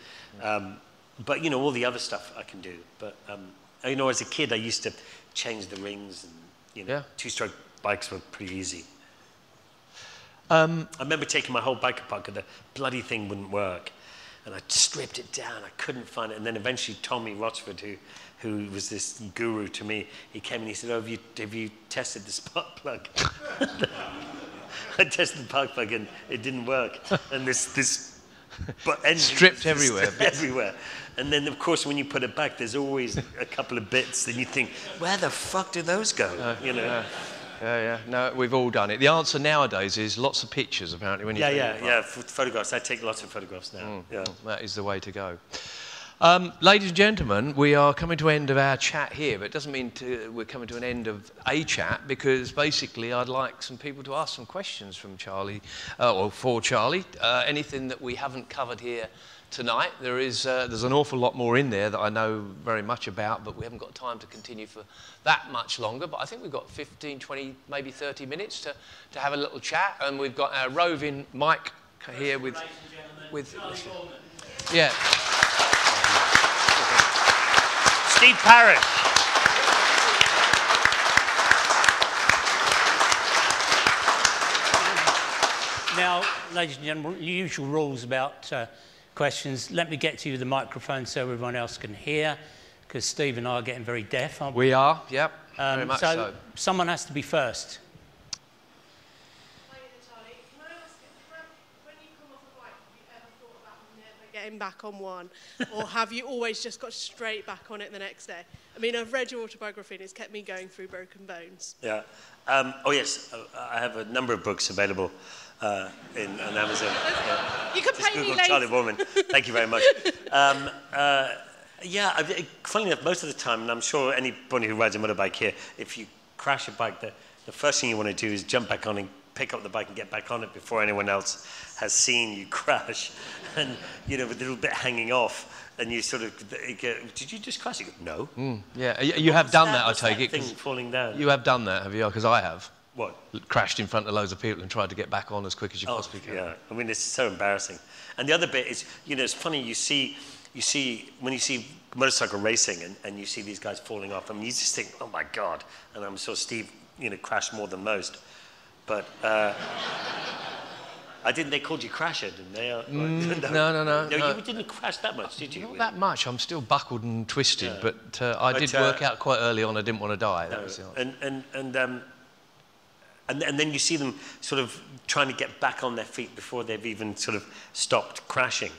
Um, but you know all the other stuff I can do. But um, you know as a kid I used to change the rings and you know Yeah. two-stroke bikes were pretty easy. Um, I remember taking my whole bike apart because the bloody thing wouldn't work. And I stripped it down. I couldn't find it. And then eventually Tommy Rochford, who, who was this guru to me, he came and he said, oh, have you, have you tested the spark plug? I tested the spark plug and it didn't work. And this, this but engine Stripped everywhere, everywhere. And then, of course, when you put it back, there's always a couple of bits. Then you think, where the fuck do those go? Uh, you know? yeah, yeah, yeah. No, we've all done it. The answer nowadays is lots of pictures, apparently, when you Yeah, yeah, apart. yeah. Ph- photographs. I take lots of photographs now. Yeah. That is the way to go. Um, ladies and gentlemen, we are coming to end of our chat here, but it doesn't mean to, we're coming to an end of a chat because basically I'd like some people to ask some questions from Charlie, uh, or for Charlie. Uh, anything that we haven't covered here tonight. There is, uh, there's an awful lot more in there that I know very much about, but we haven't got time to continue for that much longer. But I think we've got 15, 20, maybe 30 minutes to, to have a little chat, and we've got our roving Mike here with, with, yeah. Steve Parrish. Now, ladies and gentlemen, the usual rules about uh, questions. Let me get to you the microphone so everyone else can hear, because Steve and I are getting very deaf, aren't we? We are, yep, Um, so, so. someone has to be first. Hi, Charlie. Can I ask, have, when you come off a bike, have you ever thought about never getting back on one? or have you always just got straight back on it the next day? I mean, I've read your autobiography and it's kept me going through Broken Bones. Yeah. Um, oh, yes. uh, I have a number of books available uh, in, on Amazon. Yeah. You can Just pay me Google later. Charlie Boorman. Thank you very much. Um, uh, yeah, I, funny enough, most of the time, and I'm sure anybody who rides a motorbike here, if you crash a bike, the, the first thing you want to do is jump back on and pick up the bike and get back on it before anyone else has seen you crash. And, you know, with a little bit hanging off. And you sort of, go, did you just crash? You go, no. Hmm. Yeah, you, you have done that, I take that it. thing falling down. You have done that, have you? Because I have. what? Crashed in front of loads of people and tried to get back on as quick as you oh, possibly can. Oh, Yeah, I mean, it's so embarrassing. And the other bit is, you know, it's funny, you see, you see, when you see motorcycle racing and, and you see these guys falling off, I mean, you just think, oh my God. And I'm sure Steve, you know, crashed more than most. But uh, I didn't, they called you Crasher, didn't they? Uh, Mm, no, no, no, No, no. you didn't crash that much, did you? Not that much. I'm still buckled and twisted, but uh, I But, did uh, work out quite early on I didn't want to die. That No, was the answer. and and and um, and and then you see them sort of trying to get back on their feet before they've even sort of stopped crashing,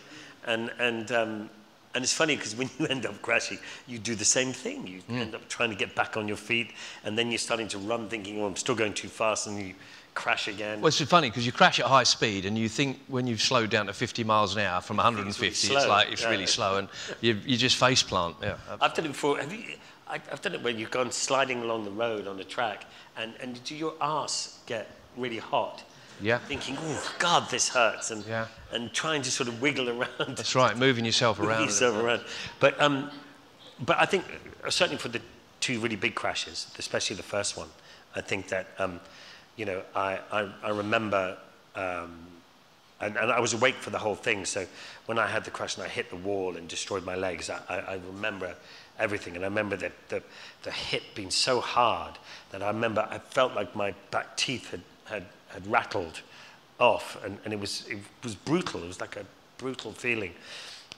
and and um, and it's funny because when you end up crashing, you do the same thing. You Mm. end up trying to get back on your feet, and then you're starting to run, thinking, "Oh, I'm still going too fast," and you crash again. Well, it's funny because you crash at high speed and you think when you've slowed down to 50 miles an hour from 150, it's, slow, like it's yeah. really slow and you, you just face plant. Yeah. absolutely. I've done it before. Have you? I, I've done it when you've gone sliding along the road on the track, and and do your ass get really hot? Yeah. Thinking, oh God, this hurts, and Yeah. and trying to sort of wiggle around. That's right, moving yourself around. a yourself around. But um, but I think uh, certainly for the two really big crashes, especially the first one, I think that um, you know I I, I remember. Um, and, and I was awake for the whole thing. So when I had the crash and I hit the wall and destroyed my legs, I, I, I remember everything. And I remember that the, the hit being so hard that I remember I felt like my back teeth had, had, had rattled off. And, and it, was, it was brutal. It was like a brutal feeling.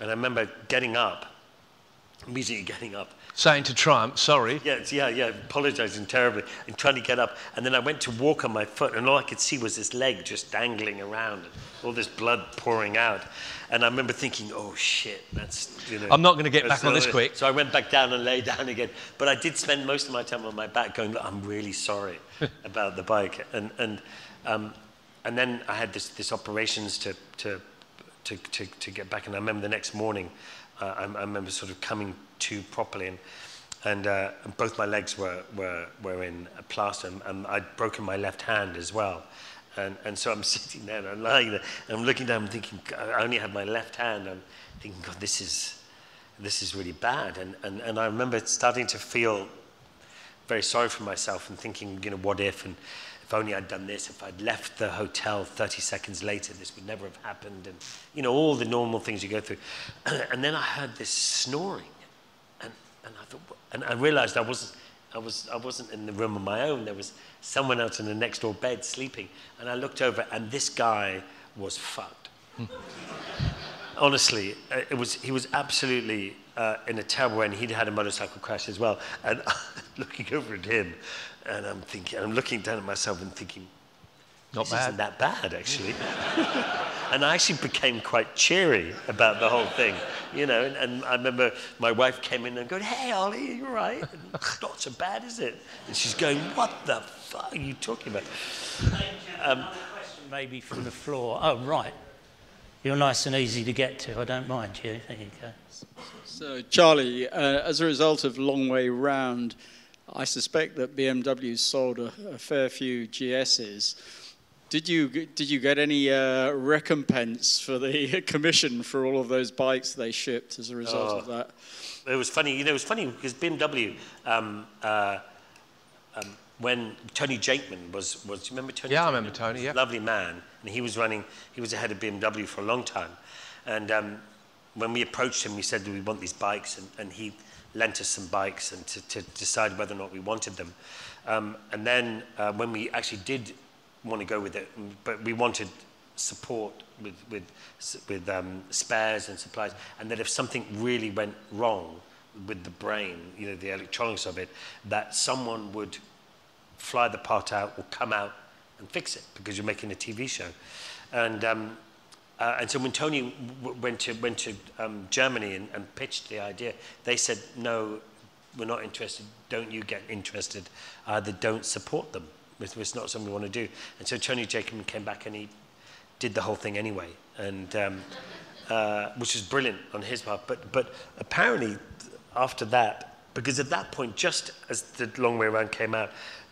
And I remember getting up, immediately getting up, Saying to Triumph, sorry. yeah, yeah, yeah, apologizing terribly and trying to get up. And then I went to walk on my foot, and all I could see was this leg just dangling around, and all this blood pouring out. And I remember thinking, oh shit, that's, you know. I'm not gonna get back on this quick. So I went back down and lay down again. But I did spend most of my time on my back going, I'm really sorry about the bike. And, and, um, and then I had this, this operations to, to, to, to, to get back. And I remember the next morning, uh, I, I remember sort of coming to properly and, and, uh, both my legs were, were, were in a plaster and, and I'd broken my left hand as well. And, and so I'm sitting there and I'm lying there and I'm looking down and thinking, I only have my left hand. I'm thinking, God, this is, this is really bad. And, and, and I remember starting to feel very sorry for myself and thinking, you know, what if, and if only I'd done this, if I'd left the hotel 30 seconds later, this would never have happened, and, you know, all the normal things you go through. and then I heard this snoring, and, and I thought, and I realized I wasn't, I, was, I wasn't in the room on my own. There was someone else in the next door bed sleeping, and I looked over, and this guy was fucked honestly, uh, it was, he was absolutely uh, in a terrible way, and he'd had a motorcycle crash as well. And looking over at him, and I'm thinking, I'm looking down at myself and thinking, Not this bad. isn't that bad, actually. and I actually became quite cheery about the whole thing, you know. And, and I remember my wife came in and going, "Hey, Ollie, you all right? And, Not so bad, is it?" And she's going, "What the fuck are you talking about?" Another question maybe from the floor. Oh, right. You're nice and easy to get to. I don't mind you. There you go. So, Charlie, uh, as a result of Long Way Round, I suspect that BMW sold a, a fair few GSs. Did you did you get any uh, recompense for the commission for all of those bikes they shipped as a result of that? It was funny, you know, it was funny because BMW, um, uh, um, when Tony Jakeman was, was, do you remember Tony? Yeah, I remember Tony, yeah. Lovely man, and he was running, he was the head of BMW for a long time. And um, when we approached him, we said, do we want these bikes? And, and he lent us some bikes and to, to decide whether or not we wanted them. Um, and then uh, when we actually did want to go with it, but we wanted support with, with, with um, spares and supplies, and that if something really went wrong with the brain, you know, the electronics of it, that someone would fly the part out or come out and fix it because you're making a TV show. And, um, uh, and so when Tony w- went to, went to um, Germany and, and pitched the idea, they said, no, we're not interested, don't you get interested, They don't support them. It's, it's not something we want to do. And so Tony Jakeman came back and he did the whole thing anyway, and um, uh, which was brilliant on his part. But but apparently after that, because at that point, just as the long way around came out,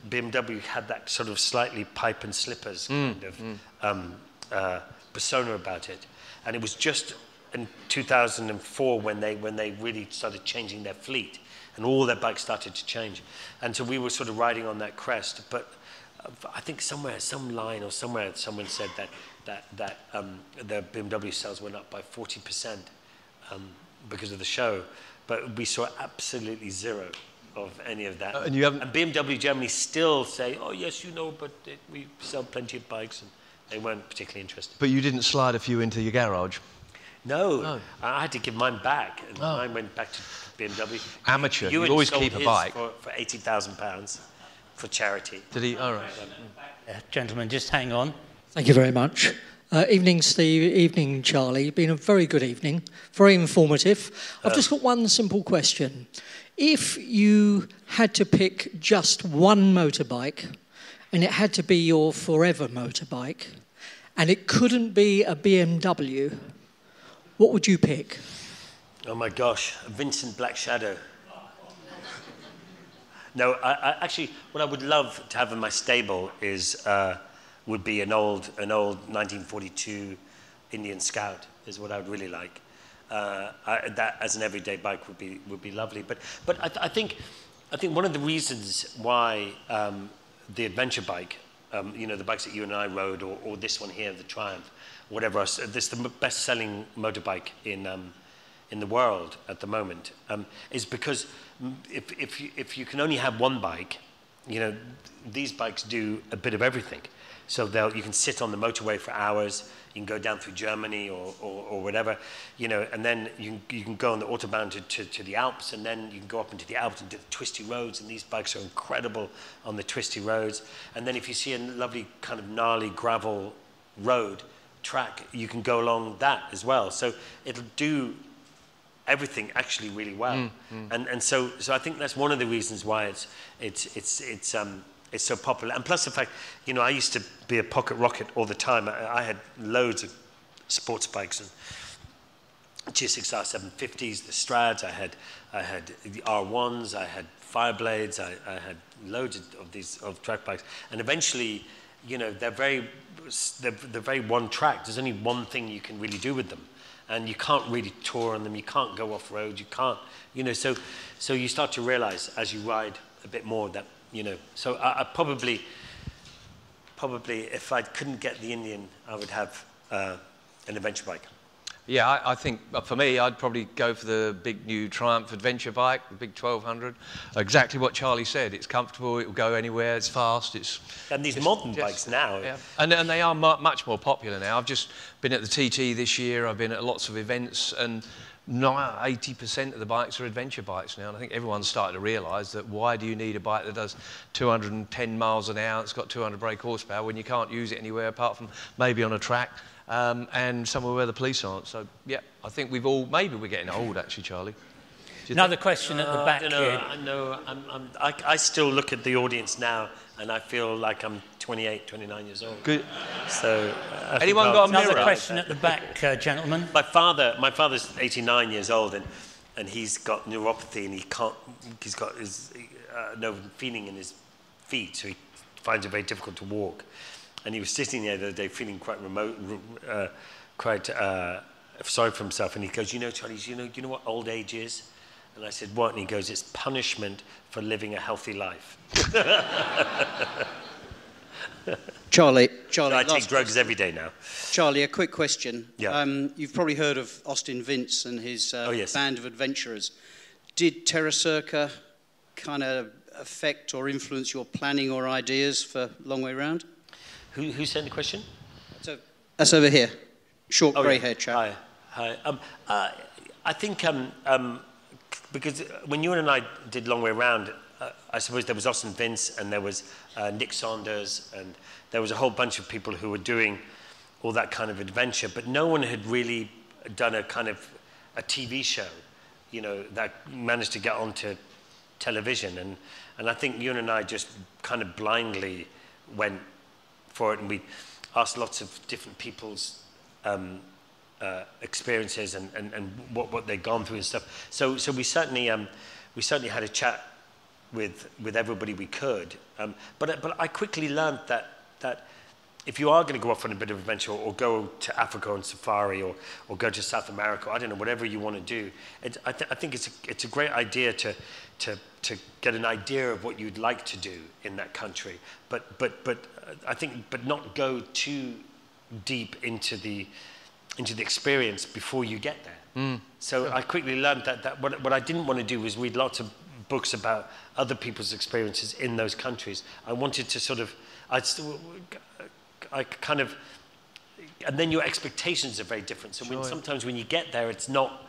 BMW had that sort of slightly pipe and slippers kind of um, uh, persona about it, and it was just in 2004 when they when they really started changing their fleet, and all their bikes started to change, and so we were sort of riding on that crest, but. uh, I think somewhere, some line or somewhere, someone said that that that um, the BMW sales went up by 40 percent um, because of the show, but we saw absolutely zero of any of that. Uh, and you haven't- And BMW Germany still say, "Oh yes, you know, but it, we sell plenty of bikes," and they weren't particularly interested. But you didn't slide a few into your garage. No, Oh. I had to give mine back, and Oh. mine went back to BMW. Amateur, you'd always keep a bike. for, for eighty thousand pounds for charity. Did he? All right. Uh, gentlemen, just hang on. Thank you very much. Uh, evening, Steve. Evening, Charlie. Been a very good evening. Very informative. I've just got one simple question. If you had to pick just one motorbike, and it had to be your forever motorbike, and it couldn't be a BMW, what would you pick? Oh my gosh, a Vincent Black Shadow. No, I, I, actually, what I would love to have in my stable is uh, would be an old, an old 1942 Indian Scout. Is what I would really like. Uh, I, that as an everyday bike would be would be lovely. But but I, th- I think I think one of the reasons why um, the adventure bike, um, you know, the bikes that you and I rode, or, or this one here, the Triumph, whatever this is the best-selling motorbike in. Um, in the world at the moment um, is because if, if, you, if you can only have one bike, you know, these bikes do a bit of everything. So you can sit on the motorway for hours, you can go down through Germany or, or, or whatever, you know, and then you, can- you can go on the Autobahn to, to, to the Alps, and then you can go up into the Alps and do the twisty roads, and these bikes are incredible on the twisty roads. And then if you see a lovely kind of gnarly gravel road track, you can go along that as well. So it'll do everything actually really well. And, and so, so I think that's one of the reasons why it's, it's, it's, it's, um, it's so popular. And plus the fact, you know, I used to be a pocket rocket all the time. I, I had loads of sports bikes and GSX R750s, the Strads, I had, I had the R1s, I had Fireblades, I, I had loads of, these of track bikes. And eventually, you know, they're very, they're, they're very one track. There's only one thing you can really do with them. And you can't really tour on them, you can't go off road, you can't, you know, so, so you start to realize as you ride a bit more that, you know, so I, I probably, probably if I couldn't get the Indian, I would have uh, an adventure bike. Yeah, I, I think uh, for me, I'd probably go for the big new Triumph adventure bike, the big 1200. Exactly what Charlie said. It's comfortable. It will go anywhere. It's fast. It's And these Just- modern just- bikes now, yeah, and, and they are much more popular now. I've just been at the TT this year. I've been at lots of events, and 80% of the bikes are adventure bikes now. And I think everyone's starting to realise that why do you need a bike that does 210 miles an hour? It's got 200 brake horsepower when you can't use it anywhere apart from maybe on a track. Um, and somewhere where the police aren't. So, yeah, I think we've all, maybe we're getting old actually, Charlie. Do you Another question at the Uh, back I don't know. here. I know. I'm, I'm, I, I still look at the audience now, and I feel like I'm 28, 29 years old. Good. So, uh, Anyone got a Another question at the back, uh, gentlemen. My father, my father's 89 years old, and, and he's got neuropathy, and he can't. He's got his uh, no feeling in his feet, so he finds it very difficult to walk. And he was sitting there the other day, feeling quite remote, uh, quite uh, sorry for himself. And he goes, "You know, Charlie, you know, you know what old age is?" And I said, "What?" And he goes, "It's punishment for living a healthy life." Charlie, So Charlie, I take last- drugs every day now. Charlie, a quick question. Yeah. Um, you've probably heard of Austin Vince and his uh, Oh, yes. band of adventurers. Did Terra Circa kind of affect or influence your planning or ideas for Long Way Round? Who, who sent the question? So that's over here. Short Oh, grey yeah. haired chap. Hi, hi. Um, uh, I think um, um, because when you and I did Long Way Round, uh, I suppose there was Austin Vince and there was uh, Nick Sanders and there was a whole bunch of people who were doing all that kind of adventure, but no one had really done a kind of a TV show, you know, that managed to get onto television. And, and I think you and I just kind of blindly went for it and we asked lots of different people's um, uh, experiences and, and, and what, what they'd gone through and stuff. So, so we, certainly, um, we certainly had a chat with, with everybody we could. Um, but, but I quickly learned that, that if you are going to go off on a bit of adventure or, or go to Africa on safari or, or go to South America, I don't know, whatever you want to do, it, I, th I think it's a, it's a great idea to, to, to get an idea of what you'd like to do in that country. But, but, but uh, I think, but not go too deep into the, into the experience before you get there. Mm. So I quickly learned that, that what, what I didn't want to do was read lots of books about other people's experiences in those countries. I wanted to sort of, I, I kind of, and then your expectations are very different. So when, sometimes when you get there, it's not,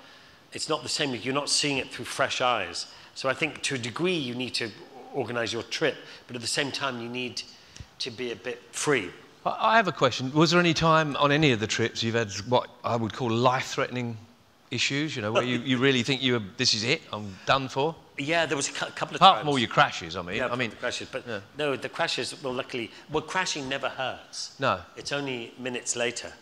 it's not the same. You're not seeing it through fresh eyes. So I think to a degree you need to organize your trip, but at the same time you need to be a bit free. I have a question. Was there any time on any of the trips you've had what I would call life-threatening issues? You know, where you, you really think you were, this is it, I'm done for? Yeah, there was a couple of Apart times. from all your crashes, I mean. Yeah, I mean, the crashes. But yeah. no, the crashes, well, luckily, well, crashing never hurts. No. It's only minutes later.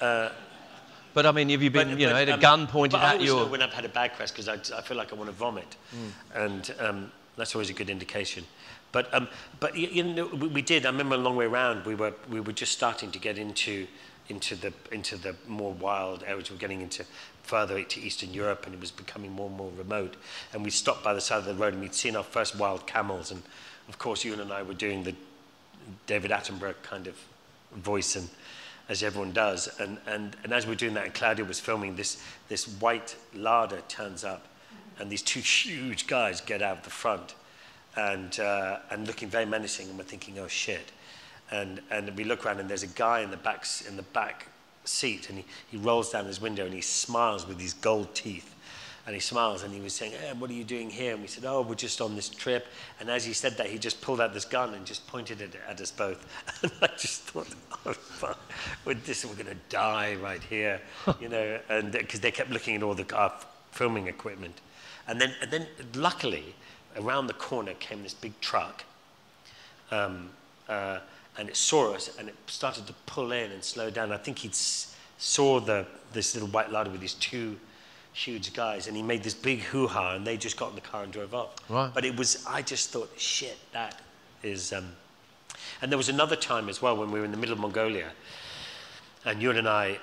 but I mean, have you been, But- you know, but, had a um, gun pointed at you? or- when I've had a bad crash because I, I feel like I want to vomit, Mm. and um, that's always a good indication. But um, but you, you know we, we did. I remember a long way round. We were we were just starting to get into into the into the more wild areas. We were getting into further to Eastern Europe, and it was becoming more and more remote. And we stopped by the side of the road, and we'd seen our first wild camels. And of course, you and I were doing the David Attenborough kind of voice and as everyone does. And, and, and as we we're doing that, and Claudia was filming, this, this white Lada turns up, and these two huge guys get out the front and, uh, and looking very menacing, and we're thinking, oh shit. And, and we look around, and there's a guy in the back, in the back seat, and he, he rolls down his window, and he smiles with these gold teeth. And he smiles and he was saying, hey, what are you doing here? And we said, oh, we're just on this trip. And as he said that, he just pulled out this gun and just pointed it at us both. And I just thought, oh, fuck, with this, we're going to die right here, you know, and because they kept looking at all the our filming equipment. And then, and then luckily, around the corner came this big truck um, uh, and it saw us and it started to pull in and slow down. I think he saw the, this little white Lada with these two huge guys and he made this big hoo-ha and they just got in the car and drove off. Right. But it was, I just thought, shit, that is... Um... And there was another time as well when we were in the middle of Mongolia and you and I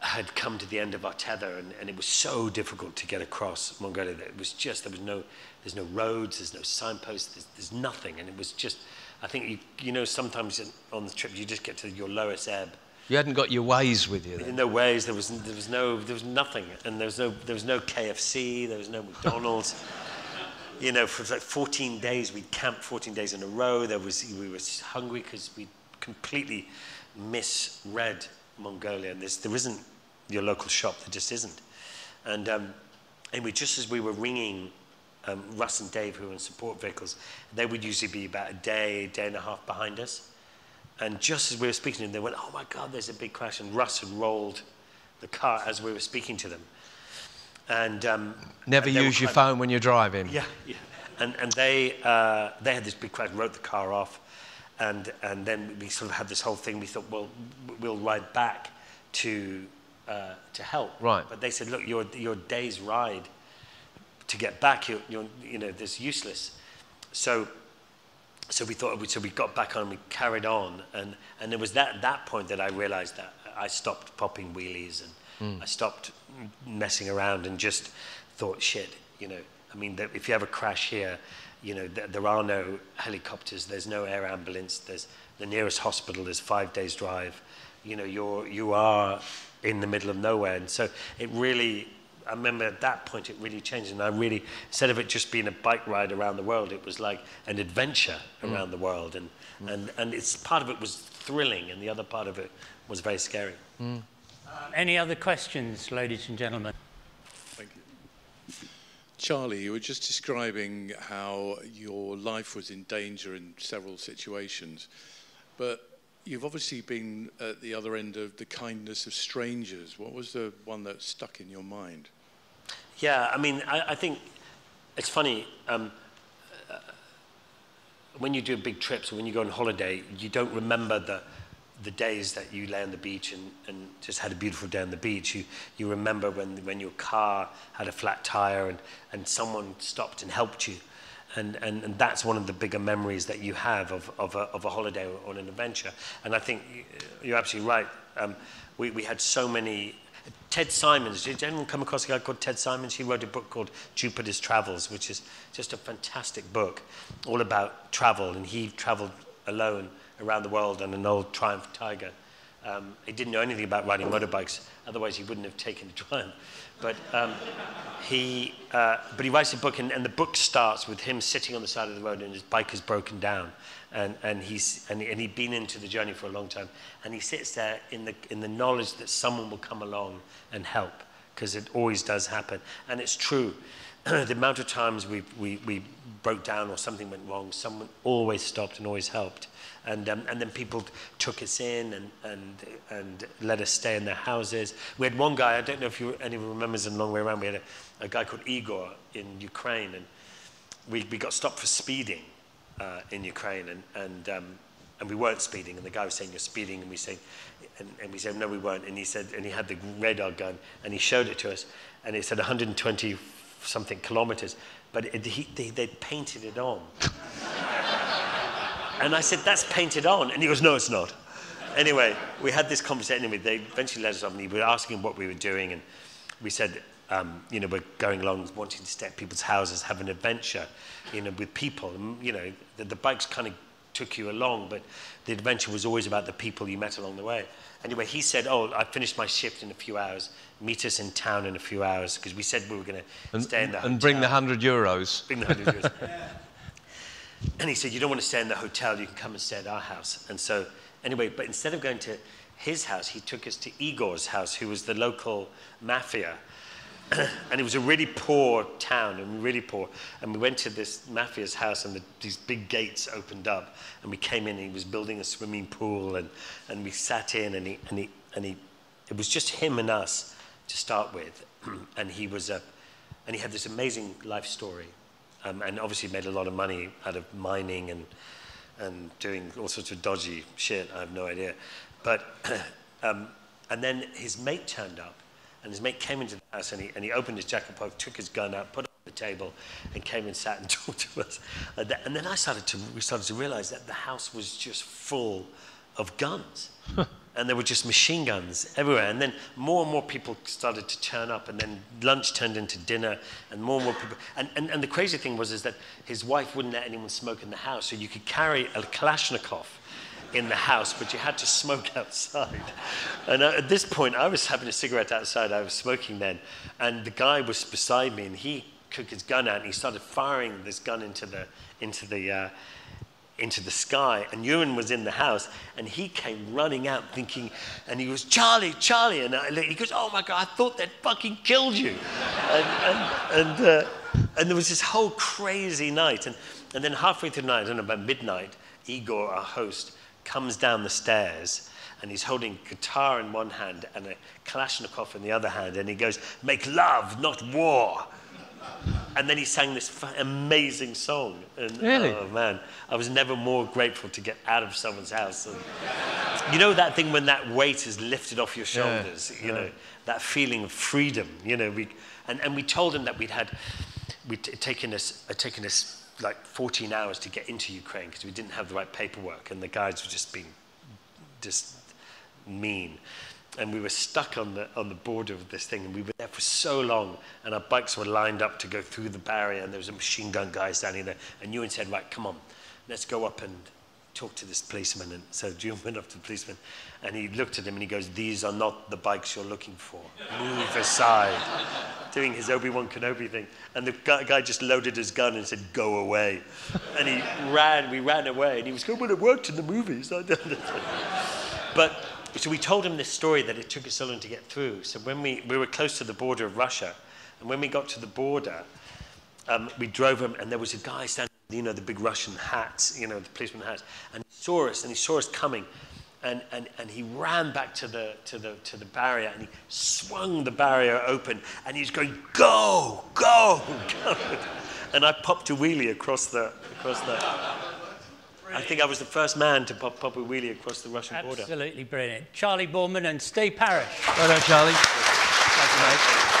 had come to the end of our tether and, and it was so difficult to get across Mongolia that it was just, there was no, there's no roads, there's no signposts, there's, there's nothing. And it was just, I think, you, you know, sometimes on the trip you just get to your lowest ebb. You hadn't got your ways with you then. no ways, there was, there was no, there was nothing. And there was no, there was no KFC, there was no McDonald's. you know, for like 14 days, we'd camped 14 days in a row. There was, we were hungry because we completely misread Mongolia. There's, there isn't your local shop, there just isn't. And um, anyway, just as we were ringing um, Russ and Dave, who were in support vehicles, they would usually be about a day, day and a half behind us. And just as we were speaking to them, they went, oh my God, there's a big crash. And Russ had rolled the car as we were speaking to them. And um, Never and use your phone when you're driving. yeah, yeah. And, and they, uh, they had this big crash, wrote the car off, and, and then we sort of had this whole thing. We thought, well, we'll ride back to, uh, to help. Right. But they said, look, your, your day's ride to get back, you're, you're, you know, this useless. So, so we thought, so we got back on, we carried on, and, and it was that, that point that I realized that I stopped popping wheelies and hmm. I stopped messing around and just thought, shit, you know, I mean, that if you have a crash here, you know, th- there are no helicopters, there's no air ambulance, there's the nearest hospital is five days drive, you know, you're, you are in the middle of nowhere. And so it really, I remember at that point it really changed. And I really, instead of it just being a bike ride around the world, it was like an adventure mm. around the world. And, mm. and, and it's, part of it was thrilling and the other part of it was very scary. Mm. Um, any other questions, ladies and gentlemen? Thank you. Charlie, you were just describing how your life was in danger in several situations, but you've obviously been at the other end of the kindness of strangers. What was the one that stuck in your mind? Yeah, I mean, I, I think it's funny. Um, uh, when you do big trips or when you go on holiday, you don't remember the, the days that you lay on the beach and, and just had a beautiful day on the beach. You, you remember when, when your car had a flat tire and, and someone stopped and helped you. and, and, and that's one of the bigger memories that you have of, of, a, of a holiday or an adventure. And I think you're absolutely right. Um, we, we had so many Ted Simons. Did anyone come across a guy called Ted Simons? He wrote a book called Jupiter's Travels, which is just a fantastic book, all about travel. And he traveled alone around the world on an old Triumph Tiger. Um, he didn't know anything about riding motorbikes, otherwise he wouldn't have taken the Triumph. But um, he, uh, but he writes a book, and, and the book starts with him sitting on the side of the road, and his bike is broken down, and, and he's and, and he'd been into the journey for a long time, and he sits there in the in the knowledge that someone will come along and help, because it always does happen, and it's true. the amount of times we, we, we broke down or something went wrong, someone always stopped and always helped. And, um, and then people took us in and, and, and let us stay in their houses. We had one guy, I don't know if you, anyone remembers in Long Way Around, we had a, a guy called Igor in Ukraine, and we, we got stopped for speeding uh, in Ukraine, and, and, um, and we weren't speeding, and the guy was saying, you're speeding, and we said, and, and we said, no, we weren't, and he said, and he had the radar gun, and he showed it to us, and it said 120 something kilometers, but it, he, they, they painted it on. And I said, That's painted on. And he goes, No, it's not. Anyway, we had this conversation. Anyway, they eventually let us off, and we were asking what we were doing. And we said, um, You know, we're going along wanting to at people's houses, have an adventure, you know, with people. And, you know, the, the bikes kind of took you along, but the adventure was always about the people you met along the way. Anyway, he said, Oh, I finished my shift in a few hours. Meet us in town in a few hours, because we said we were going to stay in And bring the 100 euros. Bring the 100 euros. And he said, You don't want to stay in the hotel, you can come and stay at our house. And so, anyway, but instead of going to his house, he took us to Igor's house, who was the local mafia. and it was a really poor town, and really poor. And we went to this mafia's house, and the, these big gates opened up, and we came in, and he was building a swimming pool, and, and we sat in, and he, and he, and he, it was just him and us to start with. and he was a, and he had this amazing life story um, and obviously made a lot of money out of mining and, and doing all sorts of dodgy shit. I have no idea. But, um, and then his mate turned up, and his mate came into the house, and he, and he opened his jacket pocket, took his gun out, put it on the table, and came and sat and talked to us. And then I started to, we started to realize that the house was just full of guns and there were just machine guns everywhere. And then more and more people started to turn up, and then lunch turned into dinner, and more and more people. And, and, and the crazy thing was is that his wife wouldn't let anyone smoke in the house, so you could carry a Kalashnikov in the house, but you had to smoke outside. And uh, at this point, I was having a cigarette outside. I was smoking then, and the guy was beside me, and he took his gun out and he started firing this gun into the into the uh, into the sky. And Ewan was in the house and he came running out thinking, and he goes, Charlie, Charlie. And I, he goes, Oh my God, I thought they'd fucking killed you. and, and, and, uh, and there was this whole crazy night. And, and then halfway through the night, I don't know, about midnight, Igor, our host, comes down the stairs and he's holding guitar in one hand and a Kalashnikov in the other hand. And he goes, Make love, not war. And then he sang this amazing song. And, really? Oh, man. I was never more grateful to get out of someone's house. And, you know that thing when that weight is lifted off your shoulders, yeah, you yeah. know, that feeling of freedom, you know. We, and, and we told him that we'd had, we'd taken us, uh, taken us like 14 hours to get into Ukraine because we didn't have the right paperwork and the guides were just being just mean and we were stuck on the, on the border of this thing, and we were there for so long, and our bikes were lined up to go through the barrier, and there was a machine gun guy standing there, and Ewan said, right, come on, let's go up and talk to this policeman. And so Ewan went up to the policeman, and he looked at him, and he goes, these are not the bikes you're looking for. Move aside. Doing his Obi-Wan Kenobi thing. And the guy just loaded his gun and said, go away. And he ran, we ran away, and he was going, well, it worked in the movies. but so we told him this story that it took us so long to get through. So when we, we were close to the border of Russia, and when we got to the border, um, we drove him, and there was a guy standing, you know, the big Russian hats, you know, the policeman hats, and he saw us, and he saw us coming, and, and, and he ran back to the, to, the, to the barrier, and he swung the barrier open, and he's going, go, go, go. and I popped a wheelie across the across the. I think I was the first man to pop, pop a wheelie across the Russian border. Absolutely brilliant. Charlie Boorman and Steve Parrish. Well done, Charlie. Thank you, mate.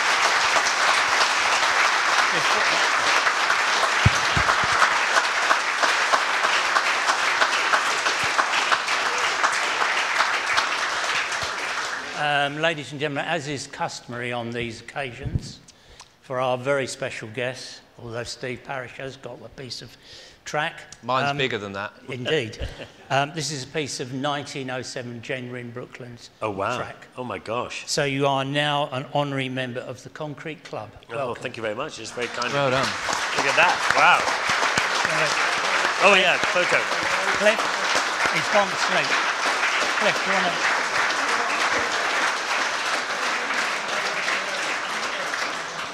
Um, ladies and gentlemen, as is customary on these occasions, for our very special guests, although Steve Parrish has got a piece of track. Mine's um, bigger than that. Indeed. Um, this is a piece of 1907 January in Brooklands Oh wow! track. Oh my gosh! So you are now an honorary member of the Concrete Club. Oh, Welcome. thank you very much. It's very kind. of Well you. done. Look at that! Wow! Oh yeah, photo. Cliff, he's gone to sleep. Cliff, do you want to...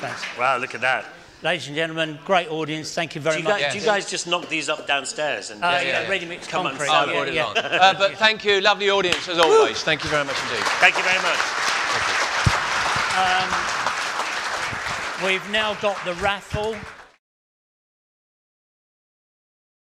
Thanks. Wow! Look at that. Ladies and gentlemen, great audience. Thank you Do very you, much. guys, do you guys just knock these up downstairs and? Uh, Yeah, yeah, yeah. ready mix Come concrete. sell I've it. brought it yeah, yeah. Uh, but thank you, lovely audience as always. Thank you very much indeed. Thank you very much. We've now got the raffle.